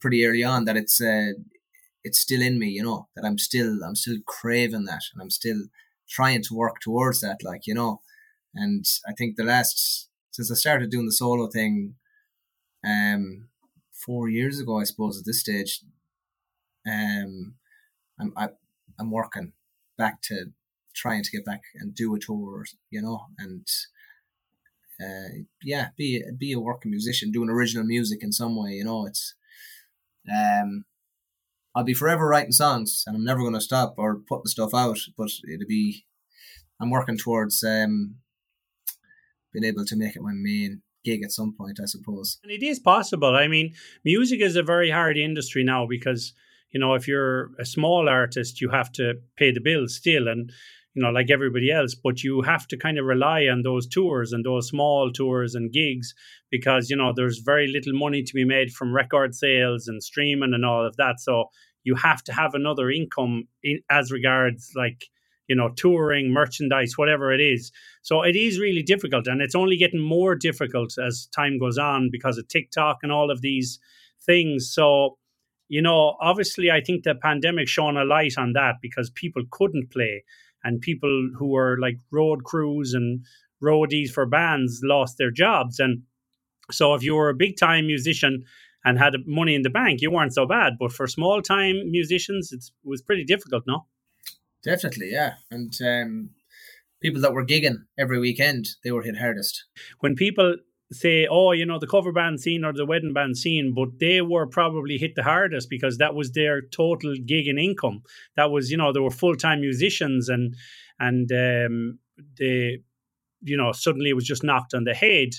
S2: pretty early on. That it's uh, it's still in me, you know. That I'm still I'm still craving that, and I'm still trying to work towards that, like you know. And I think the last since I started doing the solo thing, um, four years ago, I suppose at this stage, um, I'm I, I'm working back to trying to get back and do a tour, you know, and uh, yeah, be be a working musician, doing original music in some way, you know. It's um, I'll be forever writing songs, and I'm never going to stop or putting stuff out. But it'll be, I'm working towards um, being able to make it my main gig at some point, I suppose.
S1: And it is possible. I mean, music is a very hard industry now because, you know, if you're a small artist, you have to pay the bills still and, you know, like everybody else, but you have to kind of rely on those tours and those small tours and gigs because, you know, there's very little money to be made from record sales and streaming and all of that. So you have to have another income in, as regards like, you know, touring, merchandise, whatever it is. So it is really difficult, and it's only getting more difficult as time goes on because of TikTok and all of these things. So, you know, obviously, I think the pandemic shone a light on that because people couldn't play, and people who were like road crews and roadies for bands lost their jobs. And so, if you were a big time musician and had money in the bank, you weren't so bad. But for small time musicians, it was pretty difficult, no?
S2: Definitely, yeah. And um, people that were gigging every weekend, they were hit hardest.
S1: When people say, oh, you know, the cover band scene or the wedding band scene, but they were probably hit the hardest because that was their total gig and income. That was, you know, they were full time musicians and and um, they, you know, suddenly it was just knocked on the head.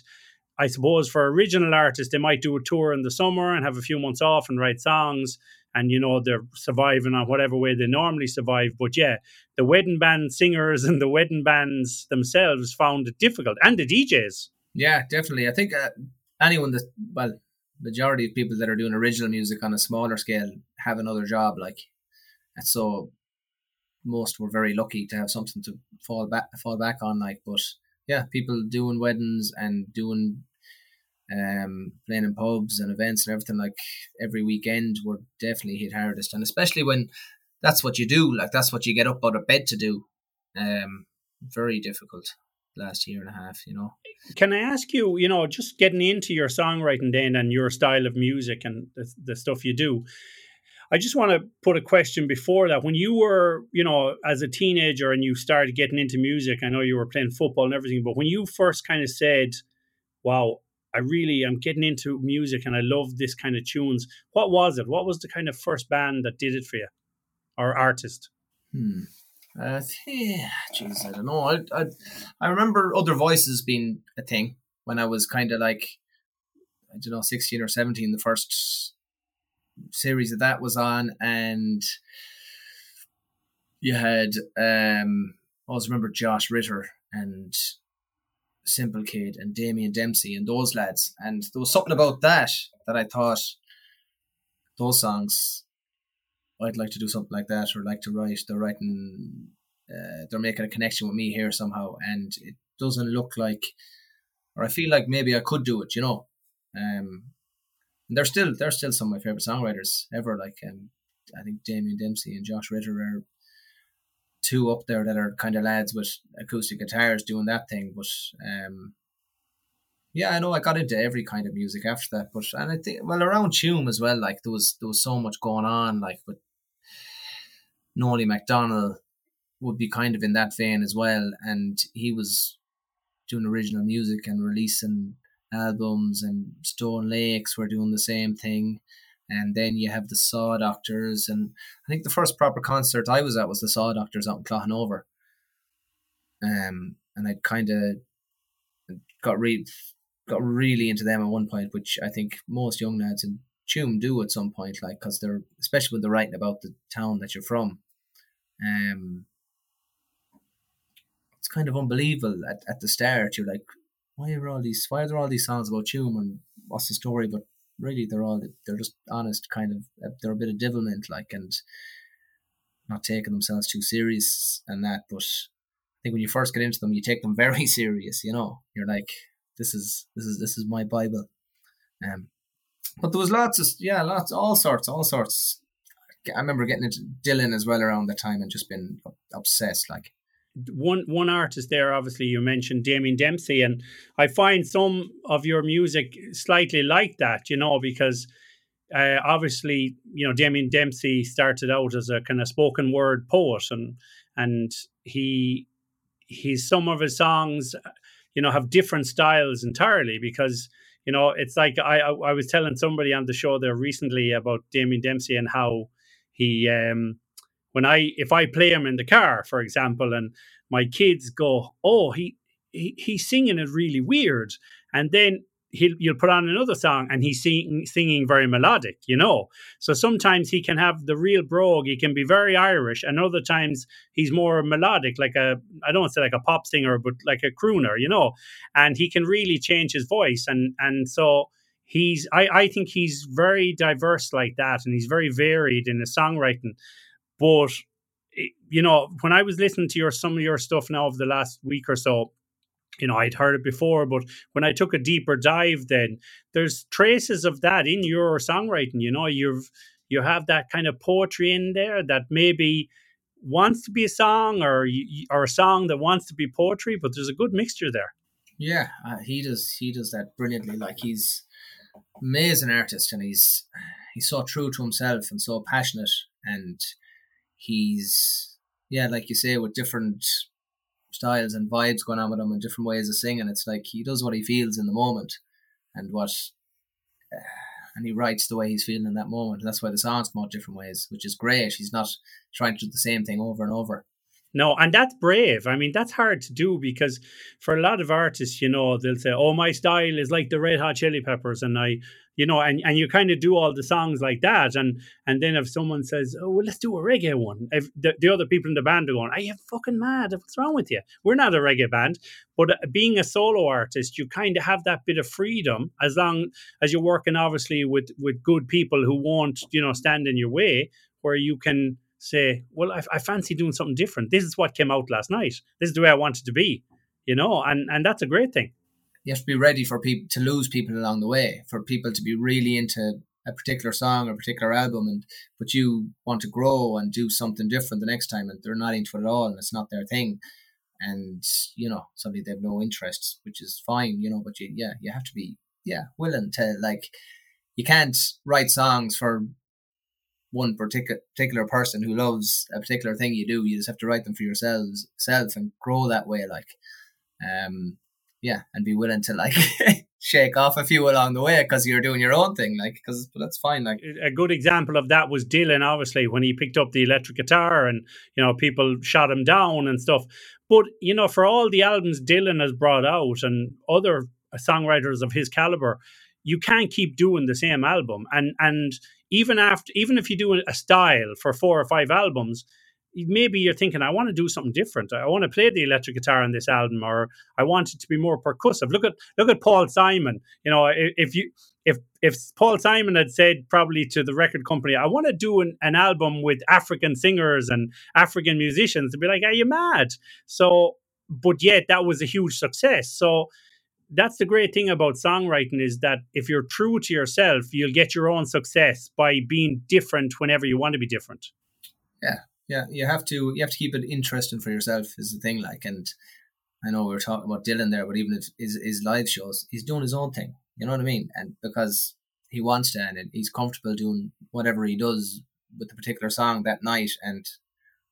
S1: I suppose for original artists, they might do a tour in the summer and have a few months off and write songs and you know they're surviving on whatever way they normally survive. But yeah, the wedding band singers and the wedding bands themselves found it difficult, and the DJs.
S2: Yeah, definitely. I think uh, anyone that well, majority of people that are doing original music on a smaller scale have another job. Like, so most were very lucky to have something to fall back fall back on. Like, but yeah, people doing weddings and doing um, playing in pubs and events and everything like every weekend were definitely hit hardest, and especially when that's what you do, like that's what you get up out of bed to do. Um, very difficult last year and a half, you know.
S1: Can I ask you, you know, just getting into your songwriting then and your style of music and the, the stuff you do, I just want to put a question before that. When you were, you know, as a teenager and you started getting into music, I know you were playing football and everything, but when you first kind of said, wow, I really am getting into music and I love this kind of tunes. What was it? What was the kind of first band that did it for you or artist?
S2: Hmm. Uh, jeez, I don't know. I, I I remember other voices being a thing when I was kind of like I don't know, sixteen or seventeen. The first series of that was on, and you had um, I always remember Josh Ritter and Simple Kid and Damien Dempsey and those lads, and there was something about that that I thought those songs I'd like to do something like that or like to write. They're writing, uh, they're making a connection with me here somehow, and it doesn't look like, or I feel like maybe I could do it, you know. Um, they're still they're still some of my favorite songwriters ever. Like um, I think Damien Dempsey and Josh Ritter are two up there that are kind of lads with acoustic guitars doing that thing. But um, yeah, I know I got into every kind of music after that. But and I think well around Tuam as well. Like there was there was so much going on. Like with Nolly McDonald would be kind of in that vein as well, and he was doing original music and releasing albums, and Stone Lakes were doing the same thing. And then you have the Saw Doctors, and I think the first proper concert I was at was the Saw Doctors out in Cloughanover. Um, and I kind of got re- got really into them at one point, which I think most young lads in Tuam do at some point, like because they're especially when they're writing about the town that you're from. Um, it's kind of unbelievable at, at the start. You're like, why are all these? Why are there all these songs about Tuam and what's the story? But really, they're all they're just honest, kind of. They're a bit of devilment, like, and not taking themselves too serious and that. But I think when you first get into them, you take them very serious. You know, you're like, this is this is this is my Bible. Um, but there was lots of yeah, lots, all sorts, all sorts. I remember getting into Dylan as well around that time and just been obsessed. Like
S1: one one artist there, obviously you mentioned Damien Dempsey, and I find some of your music slightly like that, you know, because uh, obviously you know Damien Dempsey started out as a kind of spoken word poet, and and he he's some of his songs, you know, have different styles entirely because you know it's like I I was telling somebody on the show there recently about Damien Dempsey and how he um when I if I play him in the car, for example, and my kids go, "Oh, he, he he's singing it really weird," and then he'll you'll put on another song and he's sing, singing very melodic, you know. So sometimes he can have the real brogue, he can be very Irish, and other times he's more melodic, like a I don't want to say like a pop singer, but like a crooner, you know. And he can really change his voice, and and so he's I, I think he's very diverse like that and he's very varied in his songwriting but eh, you know when i was listening to your some of your stuff now over the last week or so you know i'd heard it before but when i took a deeper dive then there's traces of that in your songwriting you know? You've you have that kind of poetry in there that maybe wants to be a song or or a song that wants to be poetry but there's a good mixture there.
S2: Yeah uh, he does he does that brilliantly. Like he's amazing artist and he's he's so true to himself and so passionate and he's yeah like you say with different styles and vibes going on with him and different ways of singing it's like he does what he feels in the moment and what uh, and he writes the way he's feeling in that moment. That's why the songs come out different ways which is great. He's not trying to do the same thing over and over.
S1: No, and that's brave. I mean, that's hard to do because for a lot of artists, you know, they'll say, "Oh, my style is like the Red Hot Chili Peppers," and I, you know, and, and you kind of do all the songs like that, and and then if someone says, "Oh, well, let's do a reggae one," if the, the other people in the band are going, "Are you fucking mad? What's wrong with you? We're not a reggae band." But uh, being a solo artist, you kind of have that bit of freedom as long as you're working, obviously, with with good people who won't, you know, stand in your way, where you can say, well, I, I fancy doing something different. This is what came out last night. This is the way I wanted to be, you know, and and that's a great thing.
S2: You have to be ready for people to lose people along the way, for people to be really into a particular song or particular album, and but you want to grow and do something different the next time, and they're not into it at all, and it's not their thing, and you know, suddenly they have no interest, which is fine, you know, but you yeah, you have to be yeah willing to like you can't write songs for one particular particular person who loves a particular thing you do. You just have to write them for yourselves self and grow that way, like, um, yeah, and be willing to like shake off a few along the way because you're doing your own thing, like because that's fine. Like
S1: a good example of that was Dylan, obviously, when he picked up the electric guitar, and you know people shot him down and stuff. But you know, for all the albums Dylan has brought out and other songwriters of his caliber, you can't keep doing the same album. And and even after, even if you do a style for four or five albums, maybe you're thinking, I want to do something different. I want to play the electric guitar on this album, or I want it to be more percussive. Look at look at Paul Simon. You know, if you if if Paul Simon had said probably to the record company, I want to do an, an album with African singers and African musicians, to be like, Are you mad? So, but yet that was a huge success. So that's the great thing about songwriting is that if you're true to yourself, you'll get your own success by being different whenever you want to be different.
S2: Yeah, yeah, you have to you have to keep it interesting for yourself is the thing. Like, and I know we were talking about Dylan there, but even if his his live shows, he's doing his own thing. You know what I mean? And because he wants to, and he's comfortable doing whatever he does with the particular song that night, and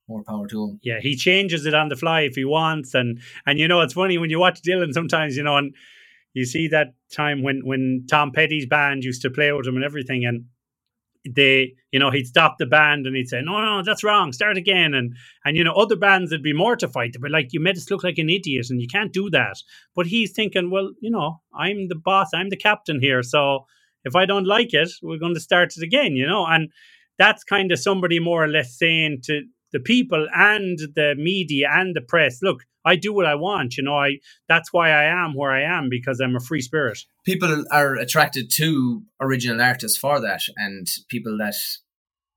S2: more power to him.
S1: Yeah, he changes it on the fly if he wants, and and you know it's funny when you watch Dylan sometimes, you know, and you see that time when when Tom Petty's band used to play with him and everything, and they, you know, he'd stop the band and he'd say, "No, no, that's wrong. Start again." And and you know, other bands would be mortified. They'd be like, "You made us look like an idiot, and you can't do that." But he's thinking, "Well, you know, I'm the boss. I'm the captain here. So if I don't like it, we're going to start it again." You know, and that's kind of somebody more or less saying to the people and the media and the press, "Look, I do what I want. You know, I that's why I am where I am because I'm a free spirit.
S2: People are attracted to original artists for that, and people that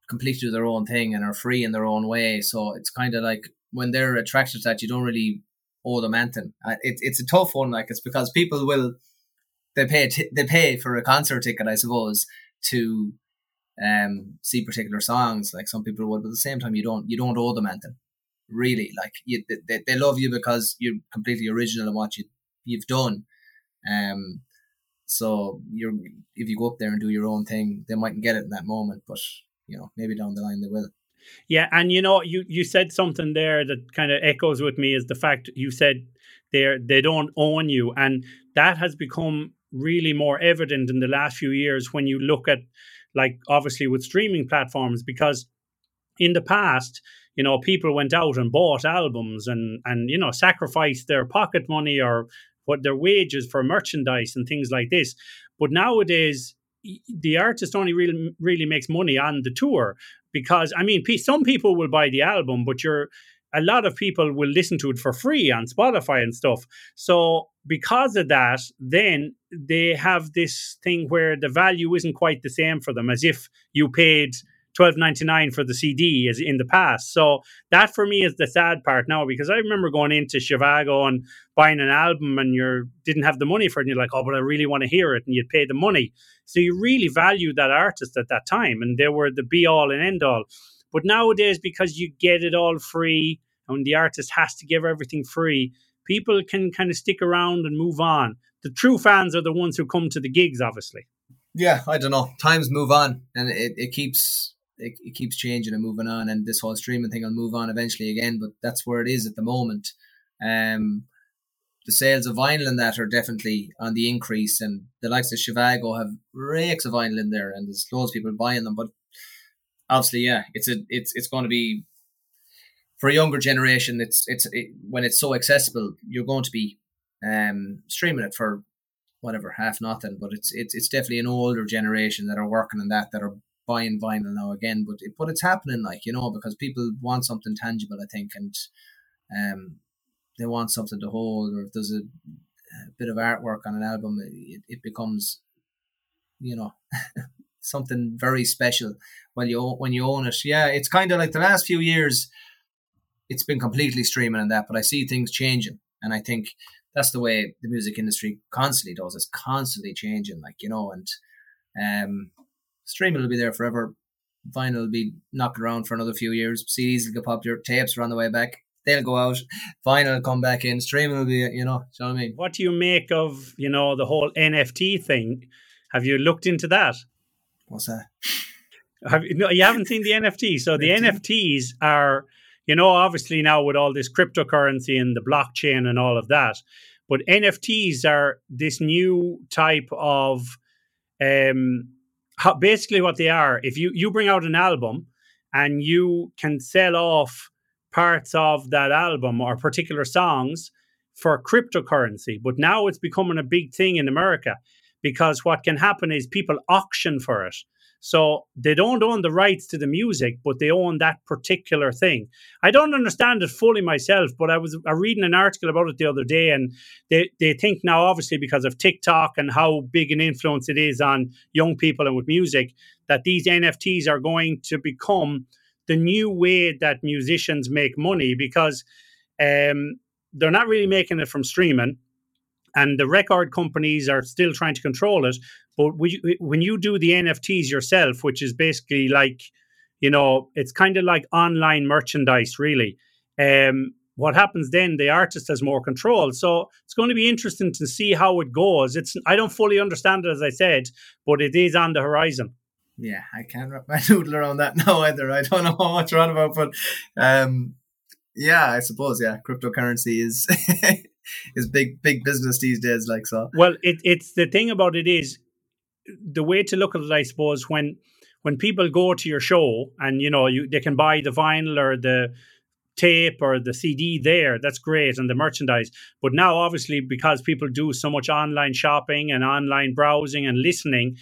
S2: completely do their own thing and are free in their own way. So it's kind of like when they're attracted to that, you don't really owe them anything. It, it's a tough one. Like it's because people will they pay t- they pay for a concert ticket, I suppose, to um see particular songs. Like some people would, but at the same time, you don't you don't owe them anything really like you, they, they love you because you're completely original in what you you've done um so you're if you go up there and do your own thing they mightn't get it in that moment but you know maybe down the line they will
S1: yeah and you know you you said something there that kind of echoes with me is the fact you said they're they don't own you and that has become really more evident in the last few years when you look at like obviously with streaming platforms because in the past you know, people went out and bought albums and and you know sacrificed their pocket money or what their wages for merchandise and things like this. But nowadays, the artist only really really makes money on the tour because I mean, some people will buy the album, but you're a lot of people will listen to it for free on Spotify and stuff. So because of that, then they have this thing where the value isn't quite the same for them as if you paid twelve ninety nine for the CD as in the past. So that for me is the sad part now because I remember going into Zhivago and buying an album and you didn't have the money for it and you're like, oh, but I really want to hear it and you'd pay the money. So you really valued that artist at that time and they were the be all and end all. But nowadays, because you get it all free and the artist has to give everything free, people can kind of stick around and move on. The true fans are the ones who come to the gigs, obviously.
S2: Yeah, I don't know. Times move on, and it, it keeps it, it keeps changing and moving on, and this whole streaming thing will move on eventually again. But that's where it is at the moment. Um, the sales of vinyl and that are definitely on the increase, and the likes of Zhivago have rakes of vinyl in there, and there's loads of people buying them. But obviously, yeah, it's a it's it's going to be for a younger generation. It's it's it, when it's so accessible, you're going to be um, streaming it for whatever half nothing. But it's it's it's definitely an older generation that are working on that that are buying vinyl now again, but it, but it's happening like you know because people want something tangible, I think, and um, they want something to hold. Or if there's a, a bit of artwork on an album, it, it becomes, you know, something very special when you when you own it. Yeah, it's kind of like the last few years. It's been completely streaming and that, but I see things changing, and I think that's the way the music industry constantly does. It's constantly changing, like you know, and um, streaming will be there forever. Vinyl will be knocked around for another few years. CDs will get popular. Tapes are on the way back. They'll go out. Vinyl will come back in. Streaming will be, you know, you know what I mean?
S1: What do you make of, you know, the whole NFT thing? Have you looked into that?
S2: What's that?
S1: Have no, you haven't seen the NFT. So the NFTs are, you know, obviously now with all this cryptocurrency and the blockchain and all of that, But NFTs are this new type of um, how, basically what they are. If you you bring out an album and you can sell off parts of that album or particular songs for cryptocurrency, but now it's becoming a big thing in America because what can happen is people auction for it. So they don't own the rights to the music, but they own that particular thing. I don't understand it fully myself, but I was reading an article about it the other day, and they, they think now, obviously, because of TikTok and how big an influence it is on young people and with music, that these NFTs are going to become the new way that musicians make money because um, they're not really making it from streaming and the record companies are still trying to control it. But we, when you do the NFTs yourself, which is basically like, you know, it's kind of like online merchandise, really. Um, what happens then? The artist has more control, so it's going to be interesting to see how it goes. It's I don't fully understand it, as I said, but it is on the horizon.
S2: Yeah, I can't wrap my noodle around that now either. I don't know how much you're on about, but um, yeah, I suppose yeah, cryptocurrency is is big big business these days. Like so.
S1: Well, it, it's the thing about it is the way to look at it. I suppose when when people go to your show and you know you they can buy the vinyl or the tape or the CD there, that's great, and the merchandise. But now, obviously, because people do so much online shopping and online browsing and listening,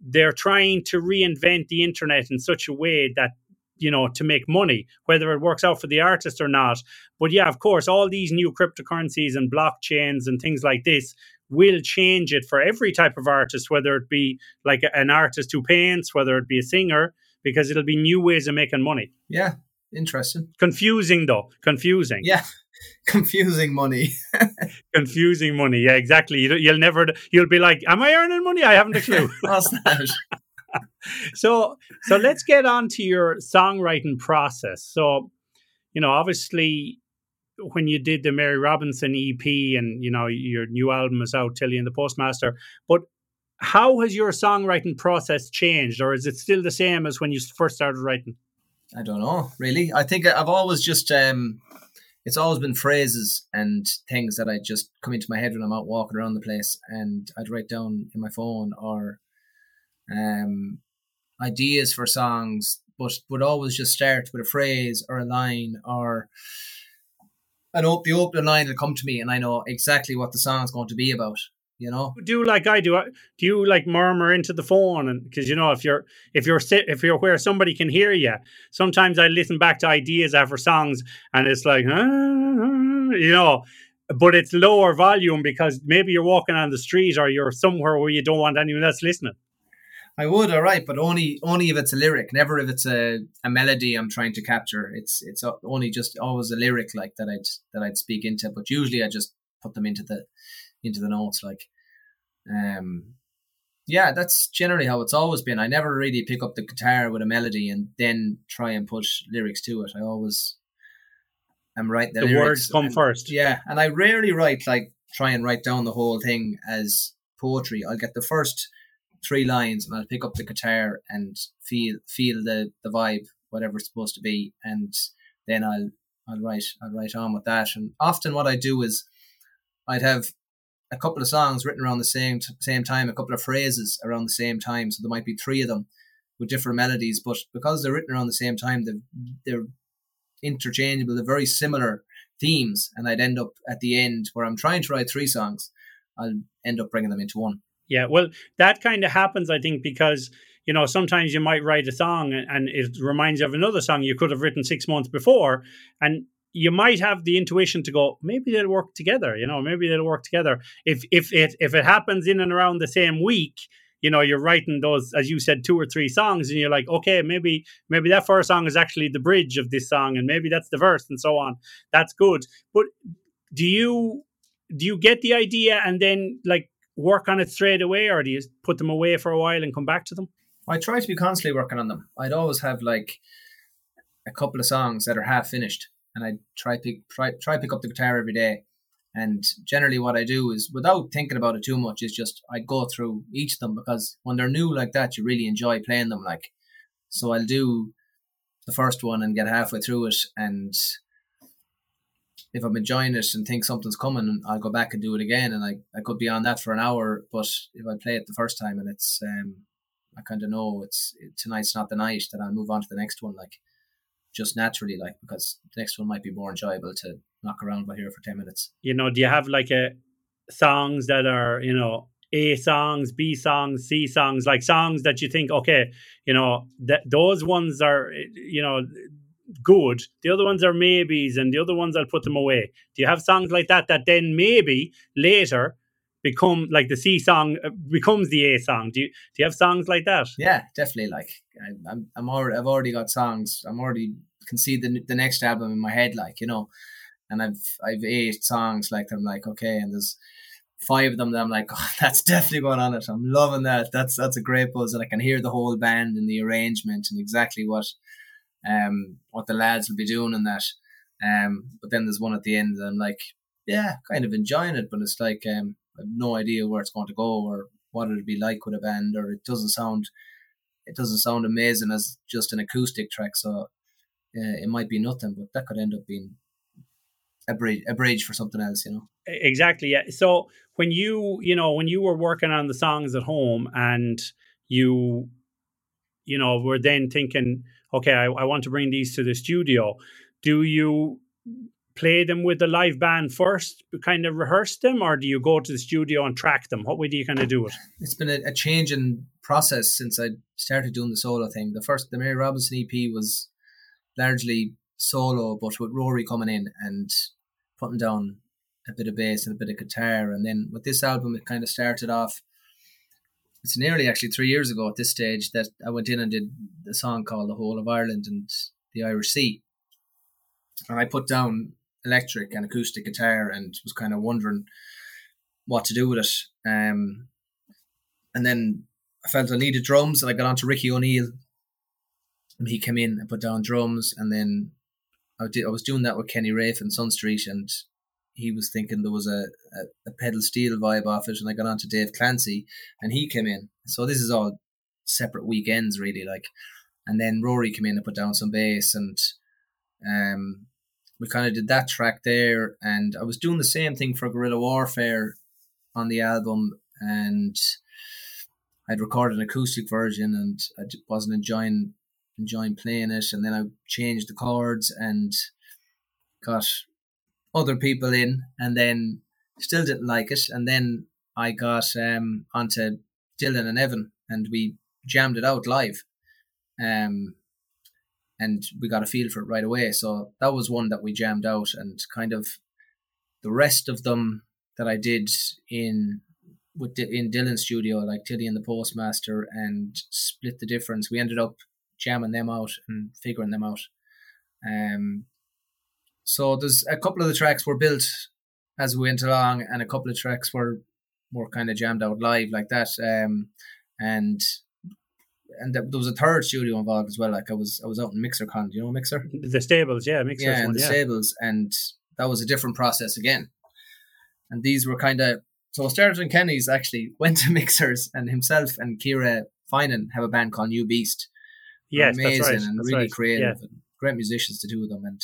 S1: they're trying to reinvent the internet in such a way that you know to make money whether it works out for the artist or not but yeah of course all these new cryptocurrencies and blockchains and things like this will change it for every type of artist whether it be like an artist who paints whether it be a singer because it'll be new ways of making money.
S2: Yeah interesting.
S1: Confusing though. Confusing.
S2: Yeah confusing money.
S1: Confusing money. Yeah exactly. You, will never you'll be like am i earning money? I haven't a clue.
S2: What's that?
S1: So so let's get on to your songwriting process. So, you know, obviously when you did the Mary Robinson EP and you know your new album is out, Tilly and the Postmaster, but how has your songwriting process changed, or is it still the same as when you first started writing?
S2: I don't know, really. I think I've always just um, it's always been phrases and things that I just come into my head when I'm out walking around the place, and I'd write down in my phone or um, ideas for songs, but would always just start with a phrase or a line or an op- the opening line will come to me, and I know exactly what the song's going to be about. You know,
S1: do like I do. Do you like murmur into the phone? And because you know, if you're if you're sit if you're where somebody can hear you, sometimes I listen back to ideas after songs, and it's like, ah, you know, but it's lower volume because maybe you're walking on the street or you're somewhere where you don't want anyone else listening.
S2: I would, all right, but only only if it's a lyric, never if it's a, a melody I'm trying to capture. It's it's only just always a lyric like that I'd that I'd speak into. But usually I just put them into the into the notes. Like, um, yeah, that's generally how it's always been. I never really pick up the guitar with a melody and then try and put lyrics to it. I always am right
S1: the, the words come
S2: and,
S1: first.
S2: Yeah, and I rarely write like try and write down the whole thing as poetry. I'll get the first three lines and I'll pick up the guitar and feel feel the, the vibe, whatever it's supposed to be, and then I'll I'll write I'll write on with that. And often what I do is I'd have a couple of songs written around the same same time, a couple of phrases around the same time. So there might be three of them with different melodies, but because they're written around the same time, they're, they're interchangeable. They're very similar themes, and I'd end up at the end where I'm trying to write three songs. I'll end up bringing them into one.
S1: Yeah, well, that kind of happens, I think, because you know sometimes you might write a song and it reminds you of another song you could have written six months before, and you might have the intuition to go, maybe they'll work together. You know, maybe they'll work together. If if it if it happens in and around the same week, you know, you're writing those, as you said, two or three songs, and you're like, okay, maybe maybe that first song is actually the bridge of this song, and maybe that's the verse, and so on. That's good. But do you do you get the idea and then like work on it straight away, or do you put them away for a while and come back to them?
S2: I try to be constantly working on them. I'd always have like a couple of songs that are half finished, and I try pick try try pick up the guitar every day. And generally, what I do is, without thinking about it too much, is just I go through each of them because when they're new like that, you really enjoy playing them. Like, so I'll do the first one and get halfway through it, and if I'm enjoying it and think something's coming, I'll go back and do it again, and I, I could be on that for an hour. But if I play it the first time and it's um, I kind of know it's it, tonight's not the night, then I'll move on to the next one, like just naturally, like because the next one might be more enjoyable to knock around by here for ten minutes.
S1: You know, do you have like a songs that are you know a songs, B songs, C songs, like songs that you think, okay, you know, that those ones are, you know, good. The other ones are maybes, and the other ones I'll put them away. Do you have songs like that that then maybe later become like the C song uh, becomes the A song? Do you do you have songs like that?
S2: Yeah, definitely. Like I, I'm I'm already I've already got songs. I'm already can see the the next album in my head, like you know, and I've I've eight songs like I'm like okay, and there's five of them that I'm like, oh, that's definitely going on it. I'm loving that. That's that's a great buzz, and I can hear the whole band and the arrangement and exactly what um, what the lads will be doing in that. Um, but then there's one at the end I'm like, yeah, kind of enjoying it, but it's like um, I have no idea where it's going to go or what it'd be like with a band, or it doesn't sound it doesn't sound amazing as just an acoustic track. So uh, it might be nothing, but that could end up being a bridge a bridge for something else, you know.
S1: Exactly. Yeah. So when you you know when you were working on the songs at home and you you know were then thinking okay, I, I want to bring these to the studio. Do you play them with the live band first, kind of rehearse them, or do you go to the studio and track them? What way do you kind of do it?
S2: It's been a, a change in process since I started doing the solo thing. The first, the Mary Robinson EP was largely solo, but with Rory coming in and putting down a bit of bass and a bit of guitar. And then with this album, it kind of started off it's nearly actually three years ago at this stage that I went in and did the song called The Whole of Ireland and the Irish Sea. And I put down electric and acoustic guitar and was kind of wondering what to do with it. Um, and then I felt I needed drums and I got on to Ricky O'Neill and he came in and put down drums and then I, did, I was doing that with Kenny Rafe and Sun Street and he was thinking there was a, a, a, pedal steel vibe off it, and I got on to Dave Clancy, and he came in. So this is all separate weekends, really. Like, and then Rory came in and put down some bass, and um, we kind of did that track there. And I was doing the same thing for Guerrilla Warfare on the album, and I'd recorded an acoustic version, and I wasn't enjoying enjoying playing it. And then I changed the chords and got other people in, and then still didn't like it. And then I got um, onto Dylan and Evan, and we jammed it out live. Um, and we got a feel for it right away. So that was one that we jammed out, and kind of the rest of them that I did in with in Dylan's studio, like Tilly and the Postmaster, and split the difference. We ended up jamming them out and figuring them out. Um, so there's a couple of the tracks were built as we went along, and a couple of tracks were more kind of jammed out live like that. Um, and and there was a third studio involved as well. Like I was I was out in MixerCon. Do you know Mixer?
S1: The stables, yeah, Mixer.
S2: Yeah, and the yeah. stables, and that was a different process again. And these were kind of so in Kenny's actually went to Mixers, and himself and Kira Finan have a band called New Beast.
S1: Yes,
S2: amazing
S1: that's right.
S2: and really
S1: right.
S2: creative
S1: Yeah.
S2: and great musicians to do with them. And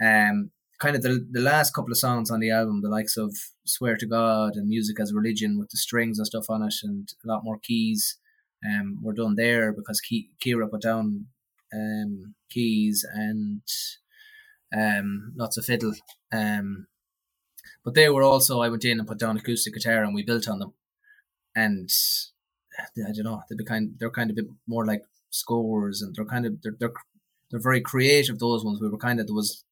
S2: um, kind of the the last couple of songs on the album, the likes of "Swear to God" and "Music as Religion" with the strings and stuff on it, and a lot more keys, um, were done there because Ki- Kira put down um keys and um lots of fiddle. Um, but they were also I went in and put down acoustic guitar and we built on them, and I don't know they kind they're kind of a bit more like scores and they're kind of they're they're, they're very creative those ones we were kind of there was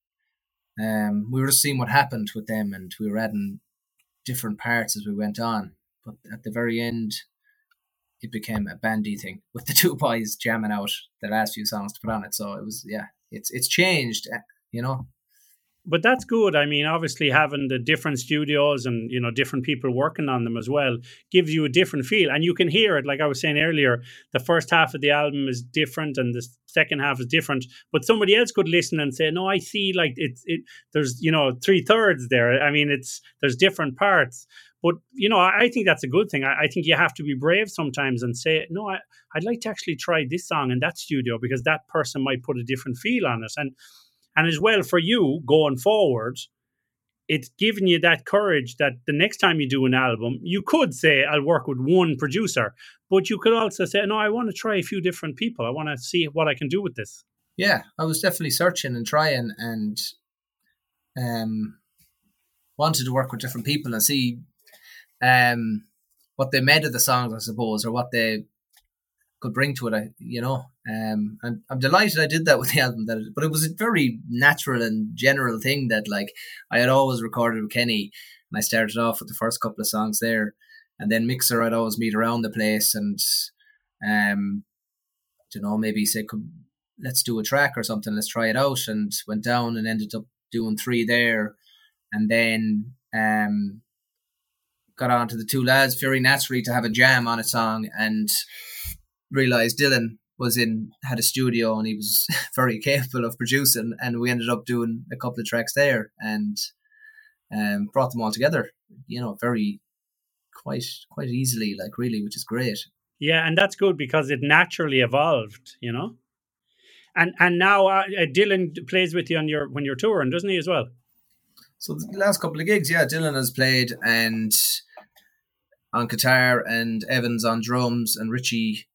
S2: um we were just seeing what happened with them and we were adding different parts as we went on. But at the very end it became a bandy thing with the two boys jamming out the last few songs to put on it. So it was yeah it's it's changed uh, you know
S1: but that's good. I mean, obviously having the different studios and you know different people working on them as well gives you a different feel, and you can hear it. Like I was saying earlier, the first half of the album is different, and the second half is different. But somebody else could listen and say, "No, I see. Like it's it. There's you know three thirds there. I mean, it's there's different parts." But you know, I, I think that's a good thing. I, I think you have to be brave sometimes and say, "No, I, I'd like to actually try this song in that studio because that person might put a different feel on it." And and as well for you going forward it's giving you that courage that the next time you do an album, you could say, I'll work with one producer, but you could also say, no, I want to try a few different people. I want to see what I can do with this.
S2: Yeah, I was definitely searching and trying and um, wanted to work with different people and see um, what they made of the songs, I suppose, or what they could bring to it. I, you know, um, and I'm delighted I did that with the album. That, it, but it was a very natural and general thing that, like, I had always recorded with Kenny, and I started off with the first couple of songs there, and then Mixer I'd always meet around the place, and um, you know, maybe say, let's do a track or something, let's try it out, and went down and ended up doing three there, and then um got on to the two lads very naturally to have a jam on a song and realized Dylan was in had a studio and he was very capable of producing and we ended up doing a couple of tracks there and um, brought them all together you know very quite quite easily like really which is great.
S1: Yeah and that's good because it naturally evolved you know? And and now uh, Dylan plays with you on your when you're touring doesn't he as well?
S2: So the last couple of gigs yeah Dylan has played and on guitar and Evans on drums and Richie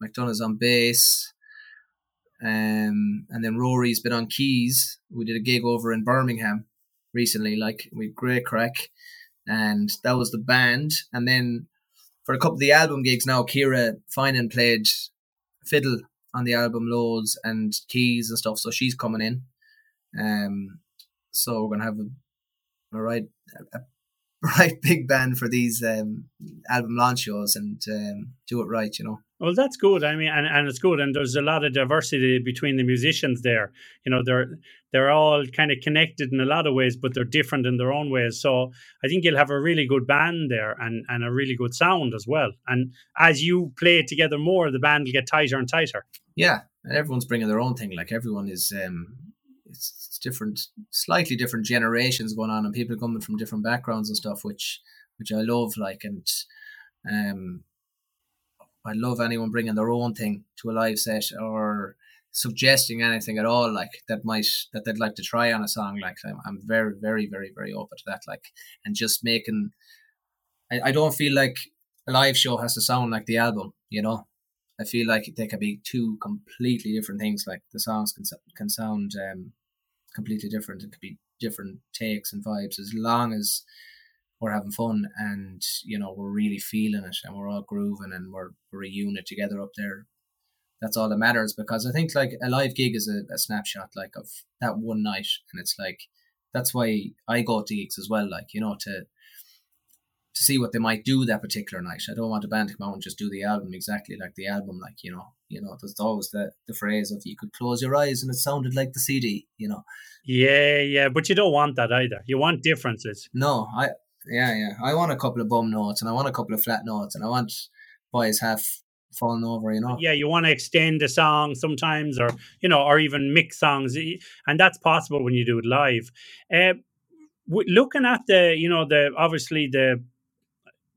S2: McDonough's on bass. Um, and then Rory's been on keys. We did a gig over in Birmingham recently, like we great crack, and that was the band. And then for a couple of the album gigs now, Kira Finan played fiddle on the album loads and keys and stuff, so she's coming in. Um, so we're gonna have a, a right a right big band for these um, album launch shows and um, do it right, you know.
S1: Well, that's good. I mean, and, and it's good, and there's a lot of diversity between the musicians there. You know, they're they're all kind of connected in a lot of ways, but they're different in their own ways. So I think you'll have a really good band there, and and a really good sound as well. And as you play together more, the band will get tighter and tighter.
S2: Yeah, and everyone's bringing their own thing. Like everyone is, um, it's, it's different, slightly different generations going on, and people coming from different backgrounds and stuff, which which I love. Like and um I love anyone bringing their own thing to a live set or suggesting anything at all like that might that they'd like to try on a song. Like I'm, I'm very very very very open to that like and just making I, I don't feel like a live show has to sound like the album you know? I feel like they can be two completely different things like the songs can can sound um completely different. It could be different takes and vibes. As long as we're having fun and you know we're really feeling it and we're all grooving and we're we're a unit together up there. That's all that matters because i think like a live gig is a, a snapshot like of that one night and it's like that's why i go to gigs as well like you know to to see what they might do that particular night. I don't want a band to come out and just do the album exactly like the album like you know you know there's always the the phrase of you could close your eyes and it sounded like the cd you know?
S1: Yeah yeah but you don't want that either. You want differences.
S2: No i yeah, yeah. I want a couple of bum notes and I want a couple of flat notes and I want boys half falling over, you know.
S1: Yeah, you want to extend a song sometimes, or you know, or even mix songs, and that's possible when you do it live. Uh, looking at the, you know, the obviously the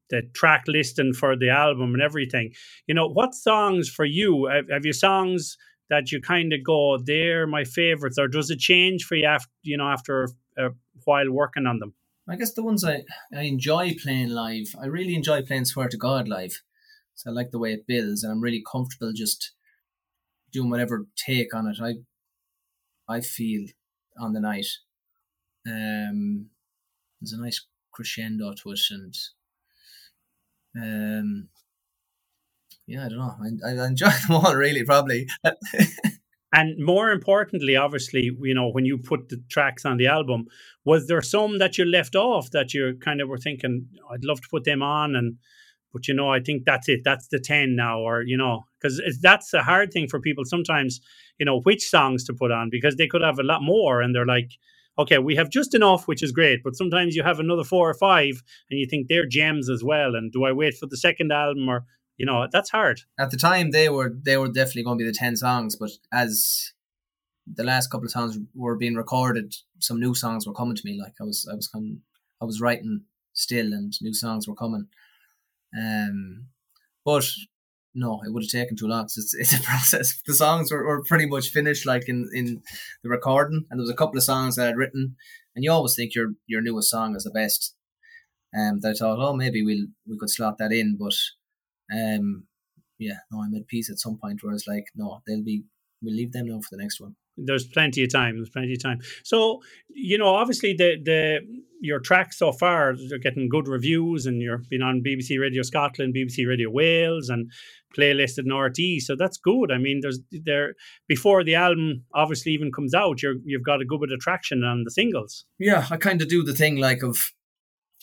S1: the track listing for the album and everything, you know, what songs for you have, have you songs that you kind of go, they're my favorites, or does it change for you after, you know, after a while working on them?
S2: I guess the ones I, I enjoy playing live, I really enjoy playing Swear to God live. So I like the way it builds, and I'm really comfortable just doing whatever take on it. I I feel on the night. Um, there's a nice crescendo to it, and um, yeah, I don't know. I, I enjoy them all really, probably.
S1: And more importantly, obviously, you know, when you put the tracks on the album, was there some that you left off that you kind of were thinking, I'd love to put them on, and but you know, I think that's it, that's the ten now, or you know, because that's a hard thing for people sometimes, you know, which songs to put on because they could have a lot more, and they're like, okay, we have just enough, which is great, but sometimes you have another four or five, and you think they're gems as well, and do I wait for the second album or you know that's hard.
S2: At the time, they were they were definitely going to be the ten songs, but as the last couple of songs were being recorded, some new songs were coming to me. Like I was I was coming, I was writing still, and new songs were coming. Um, but no, it would have taken too long. It's it's a process. The songs were, were pretty much finished, like in in the recording, and there was a couple of songs that I'd written, and you always think your your newest song is the best. Um, I thought, oh, maybe we'll we could slot that in, but um, yeah, no, I'm at peace at some point where it's like, no, they'll be we'll leave them now for the next one
S1: there's plenty of time. There's plenty of time. So you know, obviously the the your tracks so far they're getting good reviews, and you're been on BBC Radio Scotland, BBC Radio Wales, and playlisted in RTÉ. So that's good. I mean, there's there before the album obviously even comes out, you're you've got a good bit of traction on the singles.
S2: Yeah, I kind of do the thing like of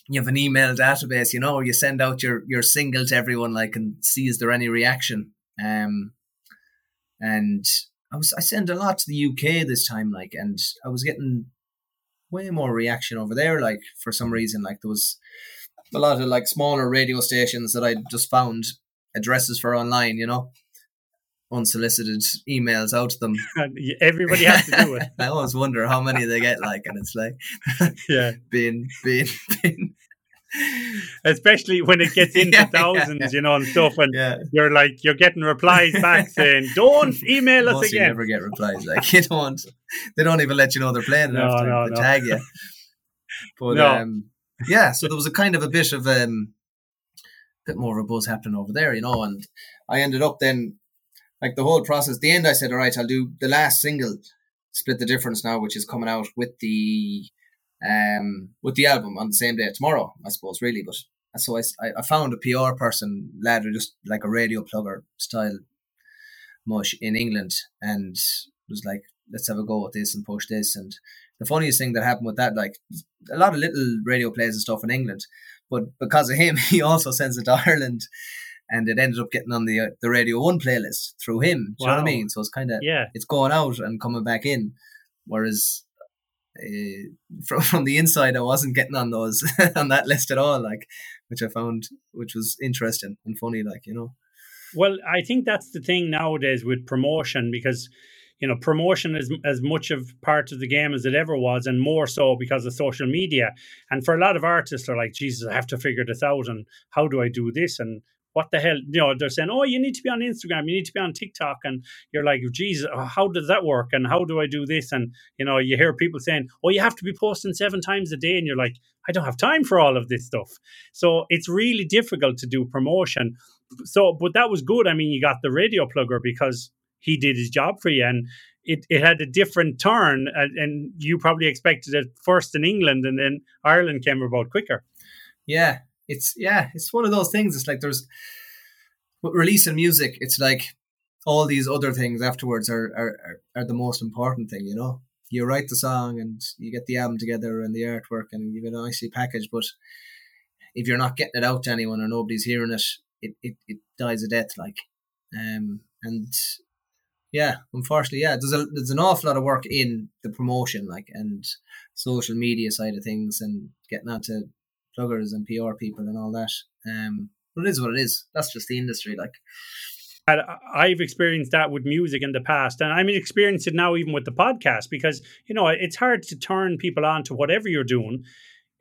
S2: you have an email database, you know, you send out your your single to everyone, like, and see is there any reaction. Um, and I was I sent a lot to the UK this time, like, and I was getting way more reaction over there. Like for some reason, like there was a lot of like smaller radio stations that I just found addresses for online. You know, unsolicited emails out to them.
S1: Everybody has to do it. I
S2: always wonder how many they get. Like, and it's like,
S1: yeah,
S2: being being
S1: especially when it gets into yeah, thousands, yeah, you know, and stuff, and you're like you're getting replies back saying, "Don't email us again."
S2: You never get replies like you don't. They don't even let you know they're playing no, after no, no. tag you. But no. um, yeah, so there was a kind of a bit of um, bit more of a buzz happening over there, you know, and I ended up then like the whole process. the end, I said, "All right, I'll do the last single." Split the difference now, which is coming out with the um, with the album on the same day tomorrow, I suppose, really. But so I, I found a PR person, lad, just like a radio plugger style mush in England, and was like, let's have a go at this and push this. And the funniest thing that happened with that, like a lot of little radio plays and stuff in England, but because of him, he also sends it to Ireland. And it ended up getting on the uh, the Radio One playlist through him. Do wow. you know what I mean? So it's kind of
S1: yeah,
S2: it's going out and coming back in. Whereas uh, from from the inside, I wasn't getting on those on that list at all. Like, which I found which was interesting and funny. Like, you know.
S1: Well, I think that's the thing nowadays with promotion because you know promotion is as much of part of the game as it ever was and more so because of social media and for a lot of artists are like jesus i have to figure this out and how do i do this and what the hell? You know, they're saying, oh, you need to be on Instagram, you need to be on TikTok. And you're like, Jesus, uh, how does that work? And how do I do this? And, you know, you hear people saying, oh, you have to be posting seven times a day. And you're like, I don't have time for all of this stuff. So it's really difficult to do promotion. So, but that was good. I mean, you got the radio plugger because he did his job for you. And it, it had a different turn. And, and you probably expected it first in England and then Ireland came about quicker.
S2: Yeah, it's yeah, it's one of those things. It's like there's releasing music. It's like all these other things afterwards are, are are the most important thing. You know, you write the song and you get the album together and the artwork and you get a nicely packaged. But if you're not getting it out to anyone or nobody's hearing it, it it, it dies a death. Like, um, and yeah, unfortunately, yeah, there's a there's an awful lot of work in the promotion, like and social media side of things, and getting out to pluggers and PR people and all that. Um, but it is what it is. That's just the industry, like.
S1: I've experienced that with music in the past, and I'm experiencing it now even with the podcast because you know it's hard to turn people on to whatever you're doing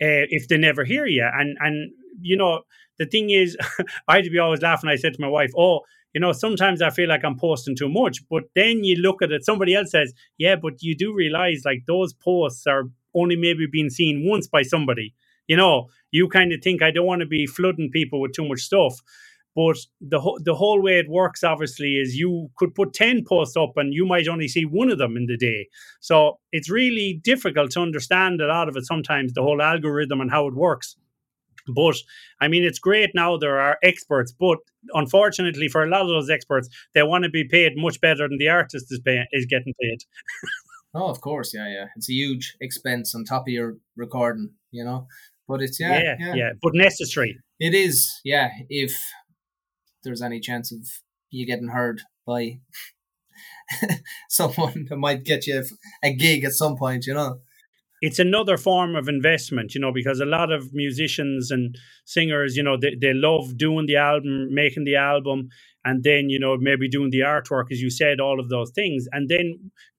S1: uh, if they never hear you. And and you know the thing is, I had to be always laughing. I said to my wife, "Oh, you know, sometimes I feel like I'm posting too much." But then you look at it, somebody else says, "Yeah, but you do realize like those posts are only maybe being seen once by somebody." You know, you kind of think I don't want to be flooding people with too much stuff. But the ho- the whole way it works, obviously, is you could put ten posts up and you might only see one of them in the day. So it's really difficult to understand a lot of it sometimes, the whole algorithm and how it works. But I mean, it's great now there are experts, but unfortunately for a lot of those experts, they want to be paid much better than the artist is is getting paid.
S2: oh, of course, yeah, yeah. It's a huge expense on top of your recording, you know. But it's yeah,
S1: yeah, yeah, yeah, but necessary.
S2: It is, yeah. If there's any chance of you getting heard by someone that might get you a gig at some point, you know.
S1: It's another form of investment, you know, because a lot of musicians and singers, you know, they, they love doing the album, making the album, and then you know maybe doing the artwork as you said all of those things and then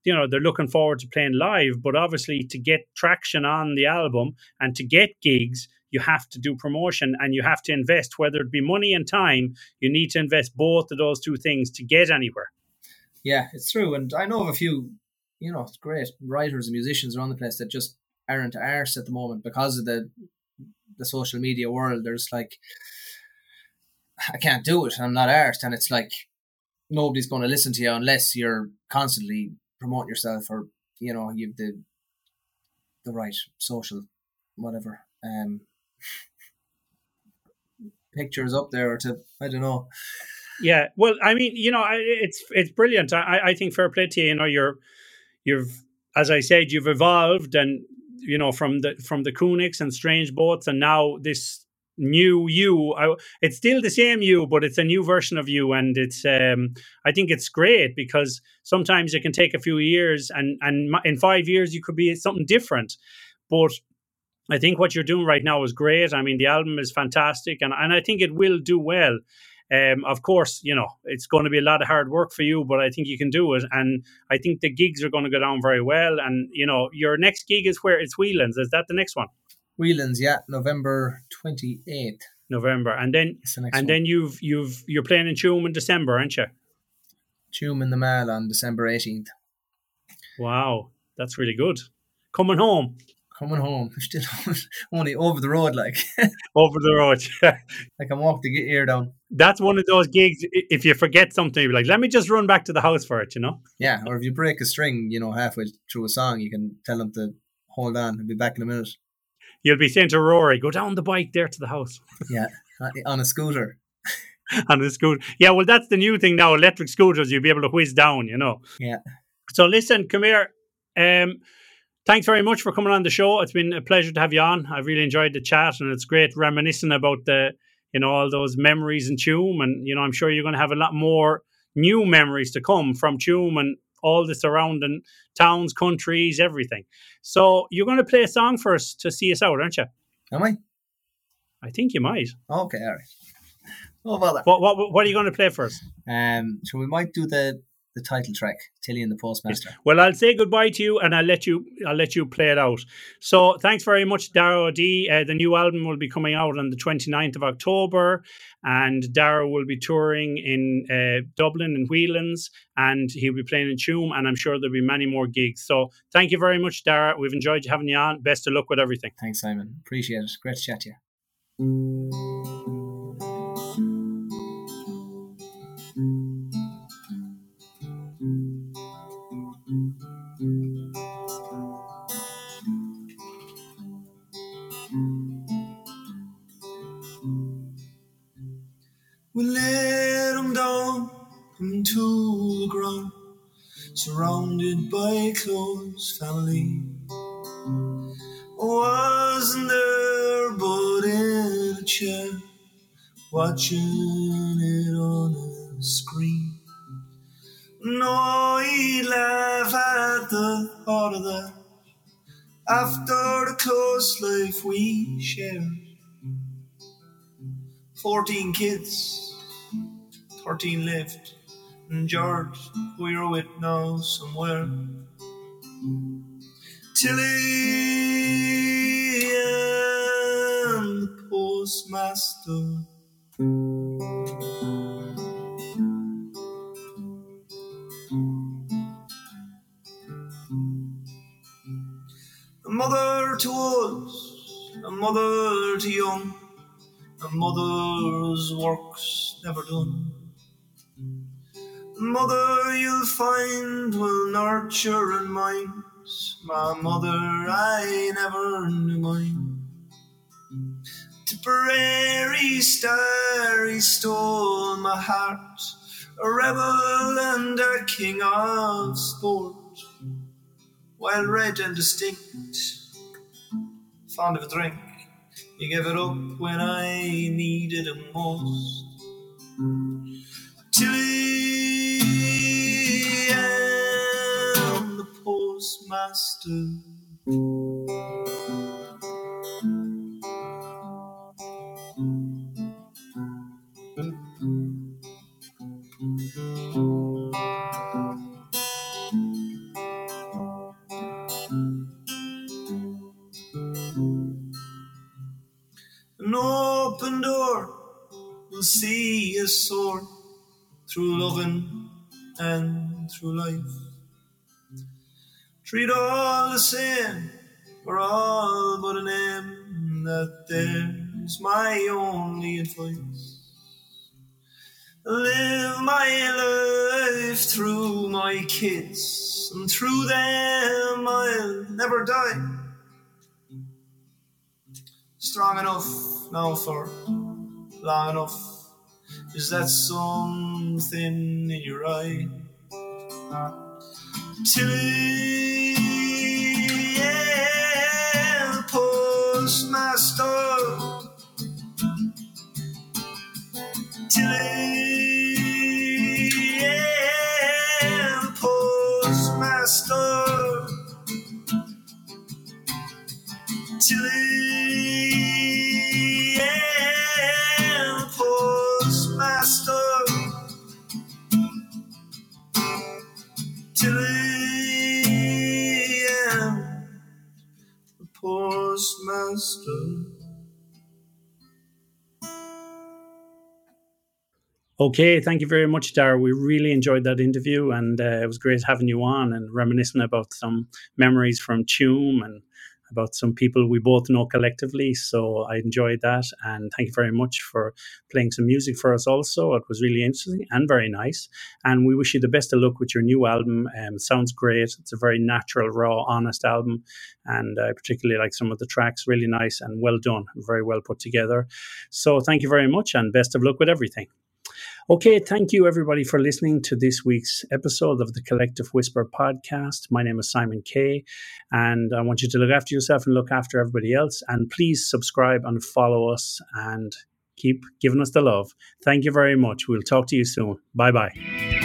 S1: you know they're looking forward to playing live but obviously to get traction on the album and to get gigs you have to do promotion and you have to invest, whether it be money and time, you need to invest both of those two things to get anywhere.
S2: Yeah, it's true. And I know of a few, you know, great writers and musicians around the place that just aren't arse at the moment because of the the social media world. There's like, I can't do it. I'm not arsed. And it's like, nobody's going to listen to you unless you're constantly promoting yourself or, you know, you've the, the right social, whatever, um, pictures up there or to, I don't know.
S1: Yeah. Well, I mean, you know, it's, it's brilliant. I, I think fair play to you. You know, you're, you've, as I said, you've evolved and you know from the from the Kuniks and Strange Boats, and now this new you. I, it's still the same you, but it's a new version of you, and it's. Um, I think it's great because sometimes it can take a few years, and and in five years you could be something different, but. I think what you're doing right now is great. I mean, the album is fantastic, and, and I think it will do well. Um, of course, you know, it's going to be a lot of hard work for you, but I think you can do it. And I think the gigs are going to go down very well. And, you know, your next gig is where it's Whelan's. Is that the next one?
S2: Whelan's, yeah, November 28th.
S1: November. And then the and one. then you've you've you're playing in Tuam in December, aren't you?
S2: Tuam in the Mall on December 18th.
S1: Wow, that's really good. Coming home
S2: coming home, still only over the road, like
S1: over the road.
S2: I can walk to get here down.
S1: That's one of those gigs. If you forget something, you're like, let me just run back to the house for it, you know?
S2: Yeah, or if you break a string, you know, halfway through a song, you can tell them to hold on. I'll be back in a minute.
S1: You'll be saying to Rory, go down the bike there to the house.
S2: yeah, on a scooter.
S1: on a scooter. Yeah, well, that's the new thing now. Electric scooters, you'll be able to whiz down, you know?
S2: Yeah.
S1: So listen, come here. Um, thanks very much for coming on the show. It's been a pleasure to have you on. I've really enjoyed the chat, and it's great reminiscing about the, you know, all those memories in Tuam. And you know, I'm sure you're going to have a lot more new memories to come from Tuam and all the surrounding towns, countries, everything. So you're going to play a song for us to see us out, aren't you?
S2: Am I?
S1: I think you might.
S2: Okay, all right. Oh, well,
S1: what, what, what are you going to play for us?
S2: Um, so we might do the the title track, Tilly and the Postmaster.
S1: Well, I'll say goodbye to you, and I'll let you I'll let you play it out. So, thanks very much, Dara D. Uh, the new album will be coming out on the 29th of October, and Dara will be touring in uh, Dublin and Whelan's, and he'll be playing in Tuam, and I'm sure there'll be many more gigs. So, thank you very much, Dara. We've enjoyed having you on. Best of luck with everything.
S2: Thanks, Simon. Appreciate it. Great to chat to you. 14 kids, 13 left, and George, who you're with now somewhere. Tilly and the postmaster. A mother to old, a mother to young a mother's work's never done. Mother, you'll find will nurture and mind. My mother, I never knew mine. Tipperary star, he stole my heart. A rebel and a king of sport. Well read and distinct, fond of a drink. He gave it up when I needed him most. Tilly postmaster. See us soar through loving and through life. Treat all the same, we're all but a name, that there's my only advice. Live my life through my kids, and through them I'll never die. Strong enough now for long enough. Is that something in your eye? Tilly, yeah, postmaster. Okay, thank you very much, Dara. We really enjoyed that interview, and uh, it was great having you on and reminiscing about some memories from Tuam and about some people we both know collectively. So I enjoyed that, and thank you very much for playing some music for us. Also, it was really interesting and very nice. And we wish you the best of luck with your new album. Um, sounds great. It's a very natural, raw, honest album, and I particularly like some of the tracks. Really nice and well done, very well put together. So thank you very much, and best of luck with everything. Okay, thank you everybody for listening to this week's episode of the Collective Whisper podcast. My name is Simon Kay, and I want you to look after yourself and look after everybody else. And please subscribe and follow us and keep giving us the love. Thank you very much. We'll talk to you soon. Bye bye.